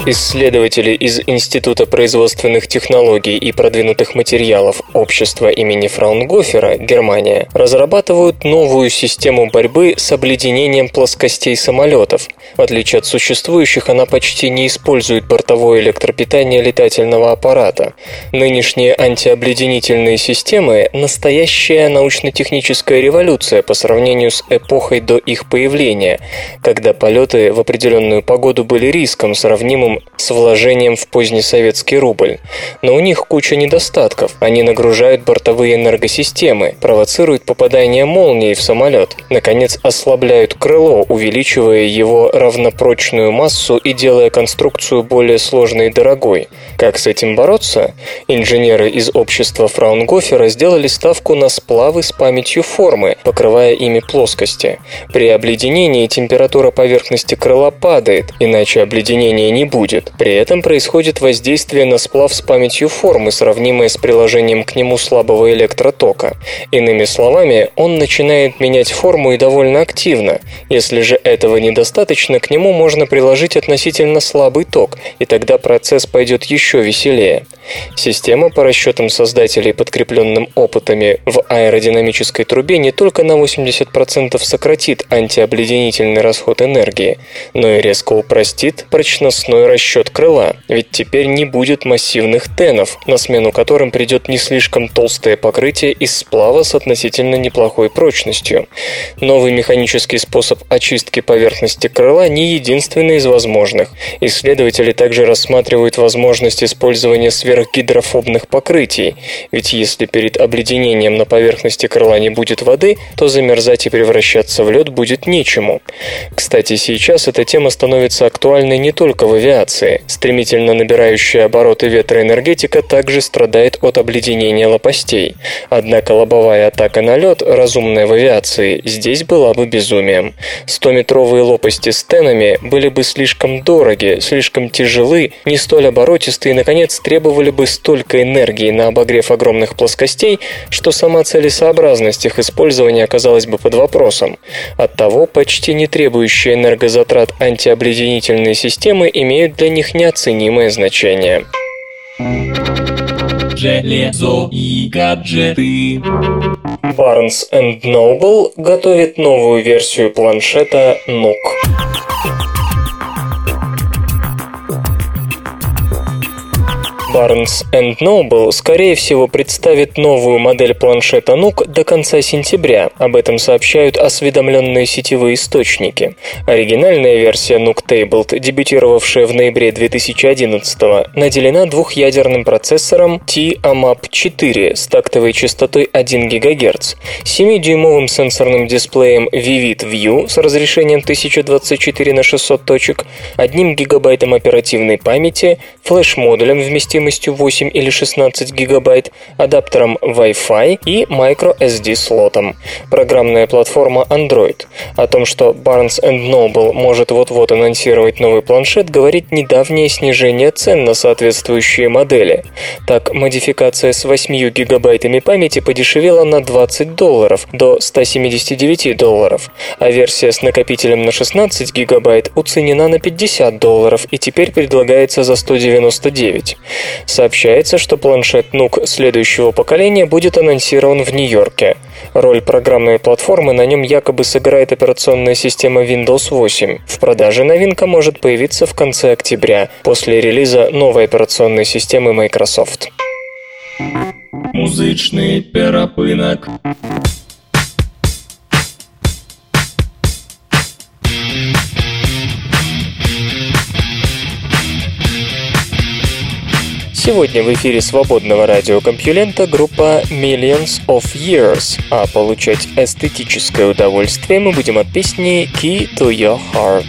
Исследователи из Института производственных технологий и продвинутых материалов Общества имени Фраунгофера, Германия, разрабатывают новую систему борьбы с обледенением плоскостей самолетов. В отличие от существующих, она почти не использует бортовое электропитание летательного аппарата. Нынешние антиобледенительные системы – настоящая научно-техническая революция по сравнению с эпохой до их появления, когда полеты в определенную погоду были риском, сравнимым с вложением в позднесоветский рубль. Но у них куча недостатков. Они нагружают бортовые энергосистемы, провоцируют попадание молнии в самолет, наконец ослабляют крыло, увеличивая его равнопрочную массу и делая конструкцию более сложной и дорогой. Как с этим бороться? Инженеры из общества Фраунгофера сделали ставку на сплавы с памятью формы, покрывая ими плоскости. При обледенении температура поверхности крыла падает, иначе обледенения не будет будет. При этом происходит воздействие на сплав с памятью формы, сравнимое с приложением к нему слабого электротока. Иными словами, он начинает менять форму и довольно активно. Если же этого недостаточно, к нему можно приложить относительно слабый ток, и тогда процесс пойдет еще веселее. Система по расчетам создателей, подкрепленным опытами в аэродинамической трубе, не только на 80% сократит антиобледенительный расход энергии, но и резко упростит прочностной расчет крыла, ведь теперь не будет массивных тенов, на смену которым придет не слишком толстое покрытие из сплава с относительно неплохой прочностью. Новый механический способ очистки поверхности крыла не единственный из возможных. Исследователи также рассматривают возможность использования сверхгидрофобных покрытий, ведь если перед обледенением на поверхности крыла не будет воды, то замерзать и превращаться в лед будет нечему. Кстати, сейчас эта тема становится актуальной не только в авиации. Стремительно набирающая обороты ветроэнергетика также страдает от обледенения лопастей. Однако лобовая атака на лед, разумная в авиации, здесь была бы безумием. 100-метровые лопасти с тенами были бы слишком дороги, слишком тяжелы, не столь оборотистые и, наконец, требовали бы столько энергии на обогрев огромных плоскостей, что сама целесообразность их использования оказалась бы под вопросом. Оттого почти не требующие энергозатрат антиобледенительные системы имеют для них неоценимое значение. Железо и гаджеты. Barnes Noble готовит новую версию планшета Nook. Barnes Noble, скорее всего, представит новую модель планшета Nook до конца сентября. Об этом сообщают осведомленные сетевые источники. Оригинальная версия Nook Tablet, дебютировавшая в ноябре 2011 наделена двухъядерным процессором T-AMAP4 с тактовой частотой 1 ГГц, 7-дюймовым сенсорным дисплеем Vivid View с разрешением 1024 на 600 точек, 1 гигабайтом оперативной памяти, флеш-модулем вместимым вместимостью 8 или 16 гигабайт, адаптером Wi-Fi и microSD слотом. Программная платформа Android. О том, что Barnes Noble может вот-вот анонсировать новый планшет, говорит недавнее снижение цен на соответствующие модели. Так, модификация с 8 гигабайтами памяти подешевела на 20 долларов до 179 долларов, а версия с накопителем на 16 гигабайт уценена на 50 долларов и теперь предлагается за 199. Сообщается, что планшет Nook следующего поколения будет анонсирован в Нью-Йорке. Роль программной платформы на нем якобы сыграет операционная система Windows 8. В продаже новинка может появиться в конце октября, после релиза новой операционной системы Microsoft. Музычный перапынок. Сегодня в эфире свободного радиокомпьюлента группа Millions of Years, а получать эстетическое удовольствие мы будем от песни Key to Your Heart.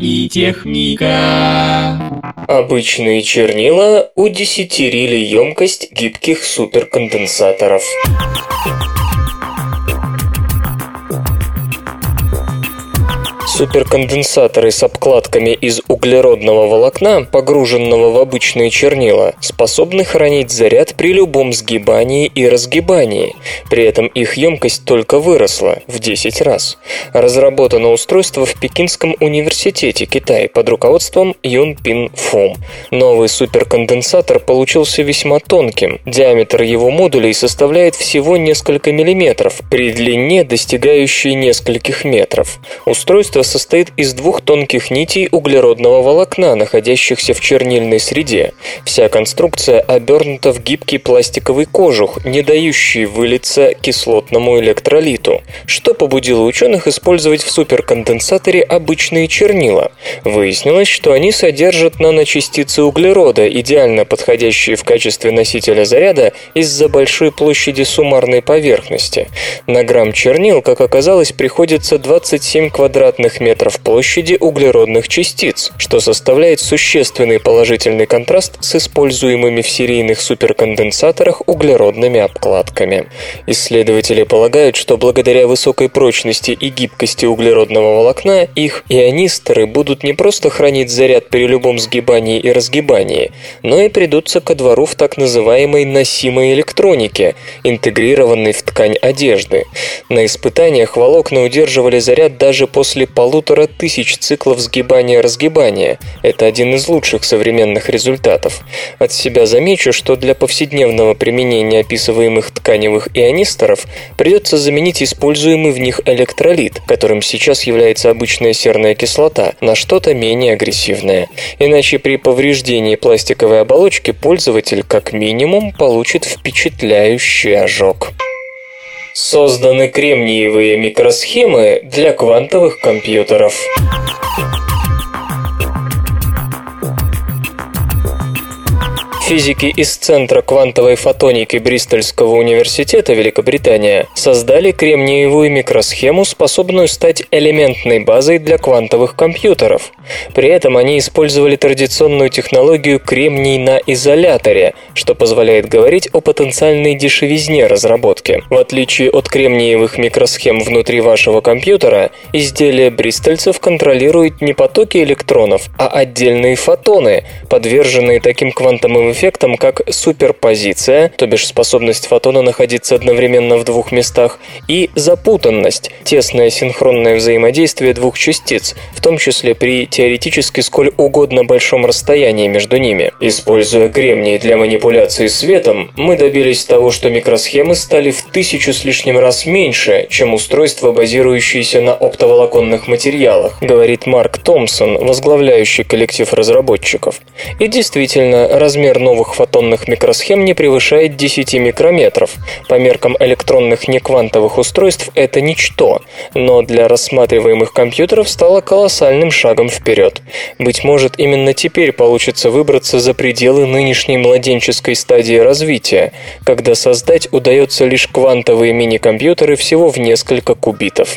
И. Обычные чернила удесятерили емкость гибких суперконденсаторов. Суперконденсаторы с обкладками из углеродного волокна, погруженного в обычные чернила, способны хранить заряд при любом сгибании и разгибании. При этом их емкость только выросла в 10 раз. Разработано устройство в Пекинском университете Китай под руководством Юн Пин Фум. Новый суперконденсатор получился весьма тонким. Диаметр его модулей составляет всего несколько миллиметров, при длине достигающей нескольких метров. Устройство состоит из двух тонких нитей углеродного волокна, находящихся в чернильной среде. Вся конструкция обернута в гибкий пластиковый кожух, не дающий вылиться кислотному электролиту, что побудило ученых использовать в суперконденсаторе обычные чернила. Выяснилось, что они содержат наночастицы углерода, идеально подходящие в качестве носителя заряда из-за большой площади суммарной поверхности. На грамм чернил, как оказалось, приходится 27 квадратных метров площади углеродных частиц, что составляет существенный положительный контраст с используемыми в серийных суперконденсаторах углеродными обкладками. Исследователи полагают, что благодаря высокой прочности и гибкости углеродного волокна их ионисторы будут не просто хранить заряд при любом сгибании и разгибании, но и придутся ко двору в так называемой носимой электронике, интегрированной в ткань одежды. На испытаниях волокна удерживали заряд даже после полутора тысяч циклов сгибания-разгибания. Это один из лучших современных результатов. От себя замечу, что для повседневного применения описываемых тканевых ионисторов придется заменить используемый в них электролит, которым сейчас является обычная серная кислота, на что-то менее агрессивное. Иначе при повреждении пластиковой оболочки пользователь как минимум получит впечатляющий ожог. Созданы кремниевые микросхемы для квантовых компьютеров. Физики из Центра квантовой фотоники Бристольского университета Великобритания создали кремниевую микросхему, способную стать элементной базой для квантовых компьютеров. При этом они использовали традиционную технологию кремний на изоляторе, что позволяет говорить о потенциальной дешевизне разработки. В отличие от кремниевых микросхем внутри вашего компьютера, изделие бристольцев контролирует не потоки электронов, а отдельные фотоны, подверженные таким квантовым эффектом, как суперпозиция, то бишь способность фотона находиться одновременно в двух местах, и запутанность, тесное синхронное взаимодействие двух частиц, в том числе при теоретически сколь угодно большом расстоянии между ними. Используя кремний для манипуляции светом, мы добились того, что микросхемы стали в тысячу с лишним раз меньше, чем устройства, базирующиеся на оптоволоконных материалах, говорит Марк Томпсон, возглавляющий коллектив разработчиков. И действительно, размер новых фотонных микросхем не превышает 10 микрометров. По меркам электронных неквантовых устройств это ничто, но для рассматриваемых компьютеров стало колоссальным шагом вперед. Быть может, именно теперь получится выбраться за пределы нынешней младенческой стадии развития, когда создать удается лишь квантовые мини-компьютеры всего в несколько кубитов.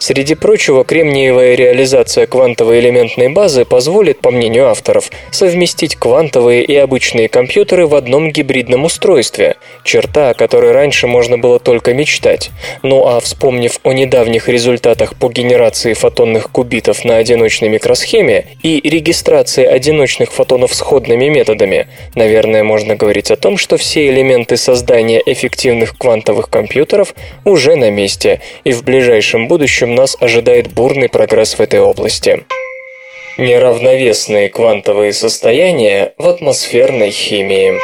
Среди прочего, кремниевая реализация квантовой элементной базы позволит, по мнению авторов, совместить квантовые и обычные компьютеры в одном гибридном устройстве, черта, о которой раньше можно было только мечтать. Ну а вспомнив о недавних результатах по генерации фотонных кубитов на одиночной микросхеме и регистрации одиночных фотонов сходными методами, наверное, можно говорить о том, что все элементы создания эффективных квантовых компьютеров уже на месте, и в ближайшем будущем нас ожидает бурный прогресс в этой области неравновесные квантовые состояния в атмосферной химии.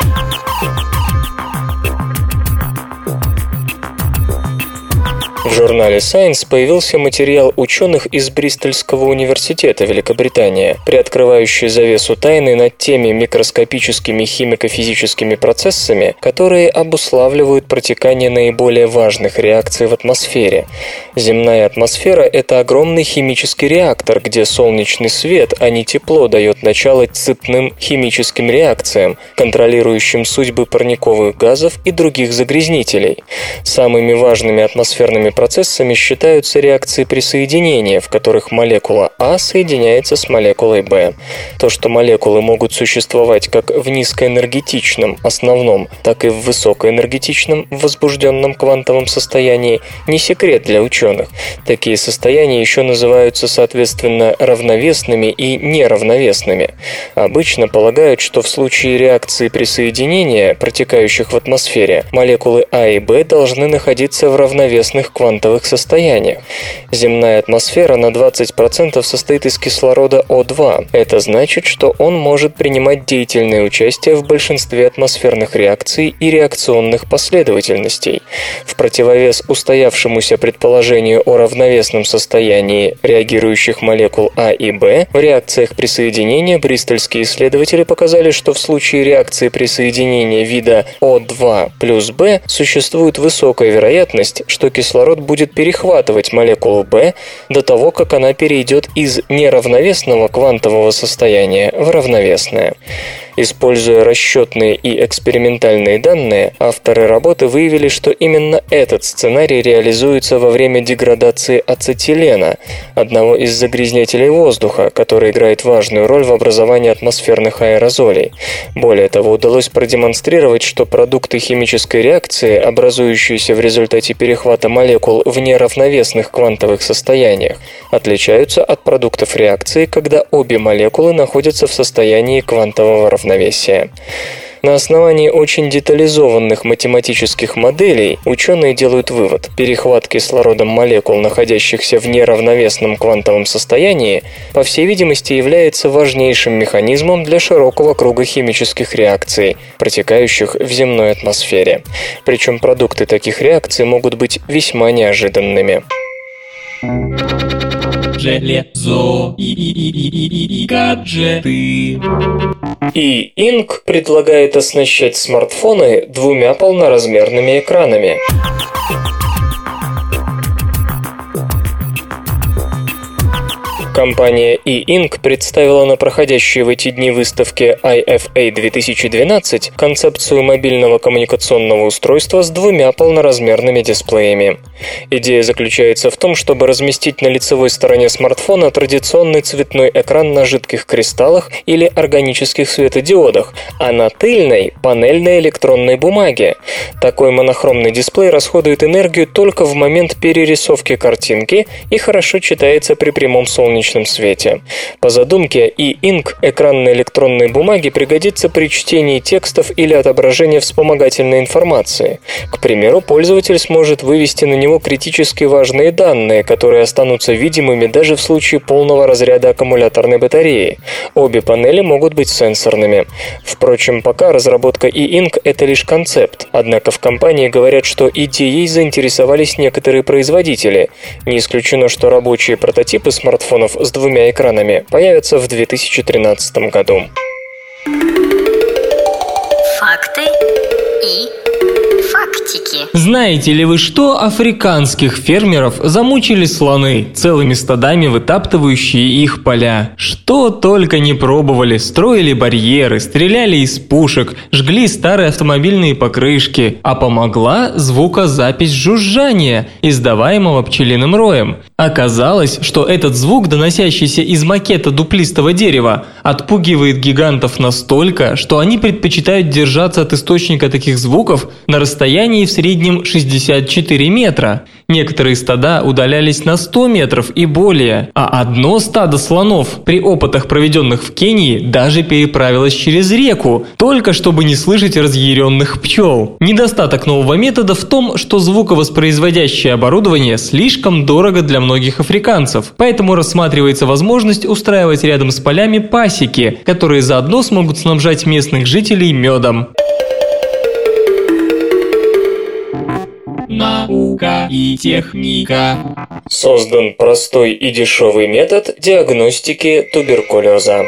Журнале Science появился материал ученых из Бристольского университета Великобритания, приоткрывающий завесу тайны над теми микроскопическими химико-физическими процессами, которые обуславливают протекание наиболее важных реакций в атмосфере. Земная атмосфера – это огромный химический реактор, где солнечный свет, а не тепло, дает начало цепным химическим реакциям, контролирующим судьбы парниковых газов и других загрязнителей. Самыми важными атмосферными процессами процессами считаются реакции присоединения, в которых молекула А соединяется с молекулой Б. То, что молекулы могут существовать как в низкоэнергетичном основном, так и в высокоэнергетичном возбужденном квантовом состоянии, не секрет для ученых. Такие состояния еще называются, соответственно, равновесными и неравновесными. Обычно полагают, что в случае реакции присоединения, протекающих в атмосфере, молекулы А и Б должны находиться в равновесных квантовых состояниях. Земная атмосфера на 20% состоит из кислорода О2. Это значит, что он может принимать деятельное участие в большинстве атмосферных реакций и реакционных последовательностей. В противовес устоявшемуся предположению о равновесном состоянии реагирующих молекул А и Б, в реакциях присоединения бристольские исследователи показали, что в случае реакции присоединения вида О2 плюс Б существует высокая вероятность, что кислород будет перехватывать молекулу Б до того, как она перейдет из неравновесного квантового состояния в равновесное. Используя расчетные и экспериментальные данные, авторы работы выявили, что именно этот сценарий реализуется во время деградации ацетилена, одного из загрязнителей воздуха, который играет важную роль в образовании атмосферных аэрозолей. Более того, удалось продемонстрировать, что продукты химической реакции, образующиеся в результате перехвата молекул в неравновесных квантовых состояниях, отличаются от продуктов реакции, когда обе молекулы находятся в состоянии квантового равновесия равновесия. На основании очень детализованных математических моделей ученые делают вывод. Перехват кислородом молекул, находящихся в неравновесном квантовом состоянии, по всей видимости является важнейшим механизмом для широкого круга химических реакций, протекающих в земной атмосфере. Причем продукты таких реакций могут быть весьма неожиданными железо и, и, и, и, гаджеты. И Inc. предлагает оснащать смартфоны двумя полноразмерными экранами. Компания E-Ink представила на проходящей в эти дни выставке IFA 2012 концепцию мобильного коммуникационного устройства с двумя полноразмерными дисплеями. Идея заключается в том, чтобы разместить на лицевой стороне смартфона традиционный цветной экран на жидких кристаллах или органических светодиодах, а на тыльной – панель на электронной бумаге. Такой монохромный дисплей расходует энергию только в момент перерисовки картинки и хорошо читается при прямом солнечном солнечном свете. По задумке, и инк экран на электронной бумаге пригодится при чтении текстов или отображении вспомогательной информации. К примеру, пользователь сможет вывести на него критически важные данные, которые останутся видимыми даже в случае полного разряда аккумуляторной батареи. Обе панели могут быть сенсорными. Впрочем, пока разработка e-ink – это лишь концепт, однако в компании говорят, что идеей заинтересовались некоторые производители. Не исключено, что рабочие прототипы смартфонов с двумя экранами появятся в 2013 году. Факты и фактики. Знаете ли вы, что африканских фермеров замучили слоны, целыми стадами вытаптывающие их поля? Что только не пробовали, строили барьеры, стреляли из пушек, жгли старые автомобильные покрышки, а помогла звукозапись жужжания, издаваемого пчелиным роем. Оказалось, что этот звук, доносящийся из макета дуплистого дерева, отпугивает гигантов настолько, что они предпочитают держаться от источника таких звуков на расстоянии в среднем 64 метра. Некоторые стада удалялись на 100 метров и более, а одно стадо слонов при опытах, проведенных в Кении, даже переправилось через реку, только чтобы не слышать разъяренных пчел. Недостаток нового метода в том, что звуковоспроизводящее оборудование слишком дорого для многих африканцев, поэтому рассматривается возможность устраивать рядом с полями пасеки, которые заодно смогут снабжать местных жителей медом. Наука и техника. Создан простой и дешевый метод диагностики туберкулеза.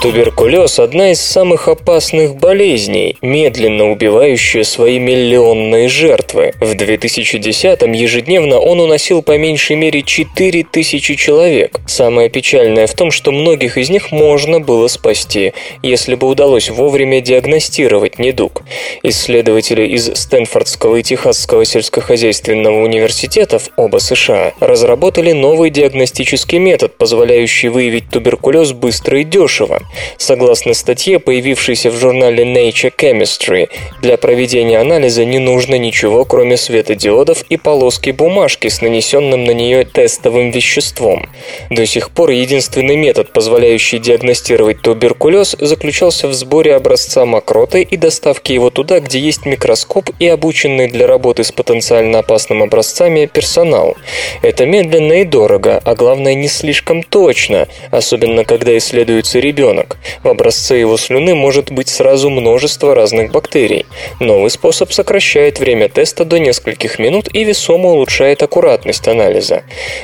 Туберкулез – одна из самых опасных болезней, медленно убивающая свои миллионные жертвы. В 2010-м ежедневно он уносил по меньшей мере 4000 человек. Самое печальное в том, что многих из них можно было спасти, если бы удалось вовремя диагностировать недуг. Исследователи из Стэнфордского и Техасского сельскохозяйственного университетов, оба США, разработали новый диагностический метод, позволяющий выявить туберкулез быстро и дешево. Согласно статье, появившейся в журнале Nature Chemistry, для проведения анализа не нужно ничего, кроме светодиодов и полоски бумажки с нанесенным на нее тестовым веществом. До сих пор единственный метод, позволяющий диагностировать туберкулез, заключался в сборе образца мокроты и доставке его туда, где есть микроскоп и обученный для работы с потенциально опасными образцами персонал. Это медленно и дорого, а главное не слишком точно, особенно когда исследуется ребенок ребенок. В образце его слюны может быть сразу множество разных бактерий. Новый способ сокращает время теста до нескольких минут и весомо улучшает аккуратность анализа.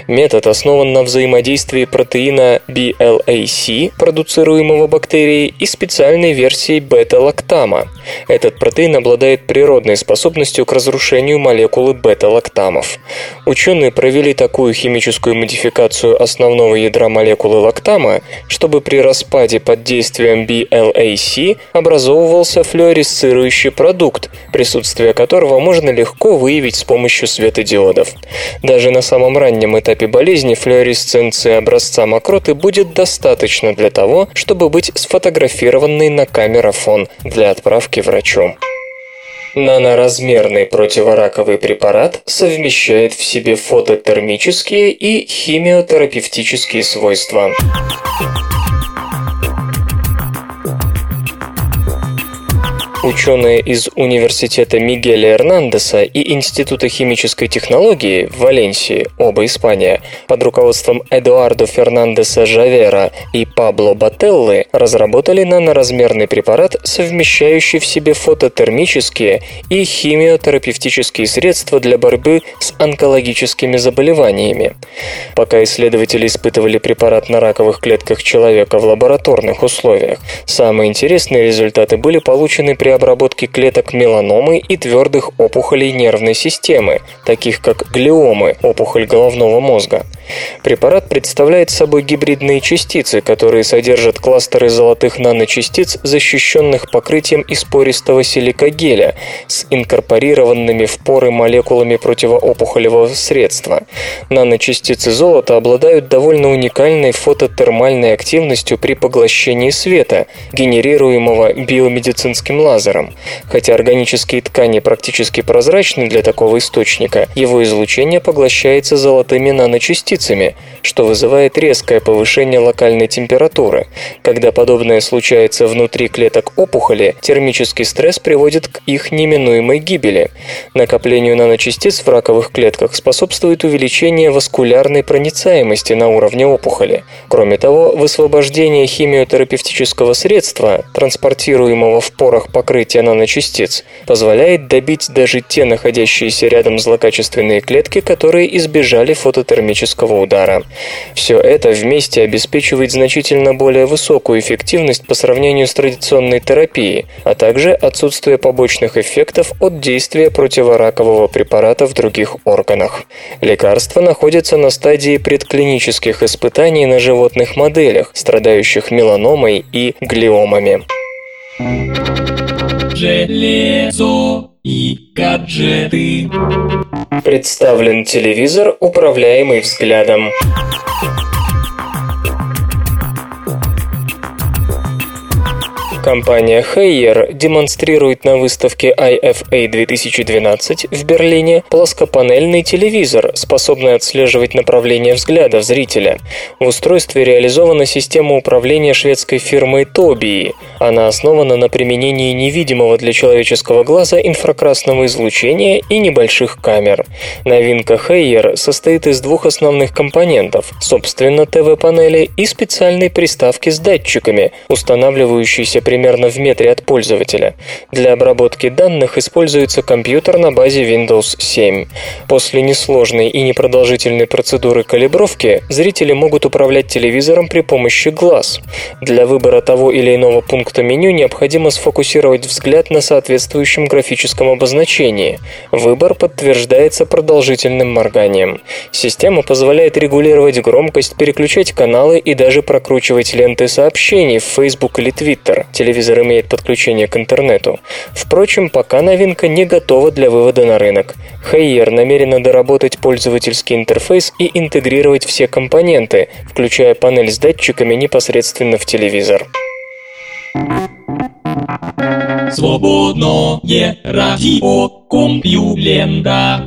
Метод основан на взаимодействии протеина BLAC, продуцируемого бактерией, и специальной версии бета-лактама. Этот протеин обладает природной способностью к разрушению молекулы бета-лактамов. Ученые провели такую химическую модификацию основного ядра молекулы лактама, чтобы при распаде под действием BLAC образовывался флуоресцирующий продукт, присутствие которого можно легко выявить с помощью светодиодов. Даже на самом раннем этапе болезни флуоресценции образца мокроты будет достаточно для того, чтобы быть сфотографированной на камерафон для отправки врачу. Наноразмерный противораковый препарат совмещает в себе фототермические и химиотерапевтические свойства. Ученые из Университета Мигеля Эрнандеса и Института химической технологии в Валенсии, оба Испания, под руководством Эдуардо Фернандеса Жавера и Пабло Бателлы разработали наноразмерный препарат, совмещающий в себе фототермические и химиотерапевтические средства для борьбы с онкологическими заболеваниями. Пока исследователи испытывали препарат на раковых клетках человека в лабораторных условиях, самые интересные результаты были получены при обработки клеток меланомы и твердых опухолей нервной системы, таких как глиомы, опухоль головного мозга. Препарат представляет собой гибридные частицы, которые содержат кластеры золотых наночастиц, защищенных покрытием из пористого силикогеля с инкорпорированными в поры молекулами противоопухолевого средства. Наночастицы золота обладают довольно уникальной фототермальной активностью при поглощении света, генерируемого биомедицинским лазером лазером. Хотя органические ткани практически прозрачны для такого источника, его излучение поглощается золотыми наночастицами, что вызывает резкое повышение локальной температуры. Когда подобное случается внутри клеток опухоли, термический стресс приводит к их неминуемой гибели. Накоплению наночастиц в раковых клетках способствует увеличение васкулярной проницаемости на уровне опухоли. Кроме того, высвобождение химиотерапевтического средства, транспортируемого в порах покрытия наночастиц, позволяет добить даже те находящиеся рядом злокачественные клетки, которые избежали фототермического удара. Все это вместе обеспечивает значительно более высокую эффективность по сравнению с традиционной терапией, а также отсутствие побочных эффектов от действия противоракового препарата в других органах. Лекарство находится на стадии предклинических испытаний на животных моделях, страдающих меланомой и глиомами. Железо и гаджеты. Представлен телевизор, управляемый взглядом. Компания Haier демонстрирует на выставке IFA 2012 в Берлине плоскопанельный телевизор, способный отслеживать направление взгляда зрителя. В устройстве реализована система управления шведской фирмой Tobii. Она основана на применении невидимого для человеческого глаза инфракрасного излучения и небольших камер. Новинка Haier состоит из двух основных компонентов – собственно ТВ-панели и специальной приставки с датчиками, устанавливающейся при примерно в метре от пользователя. Для обработки данных используется компьютер на базе Windows 7. После несложной и непродолжительной процедуры калибровки зрители могут управлять телевизором при помощи глаз. Для выбора того или иного пункта меню необходимо сфокусировать взгляд на соответствующем графическом обозначении. Выбор подтверждается продолжительным морганием. Система позволяет регулировать громкость, переключать каналы и даже прокручивать ленты сообщений в Facebook или Twitter. Телевизор имеет подключение к интернету. Впрочем, пока новинка не готова для вывода на рынок. Хайер намерена доработать пользовательский интерфейс и интегрировать все компоненты, включая панель с датчиками непосредственно в телевизор. Свободное радио Компьюлента.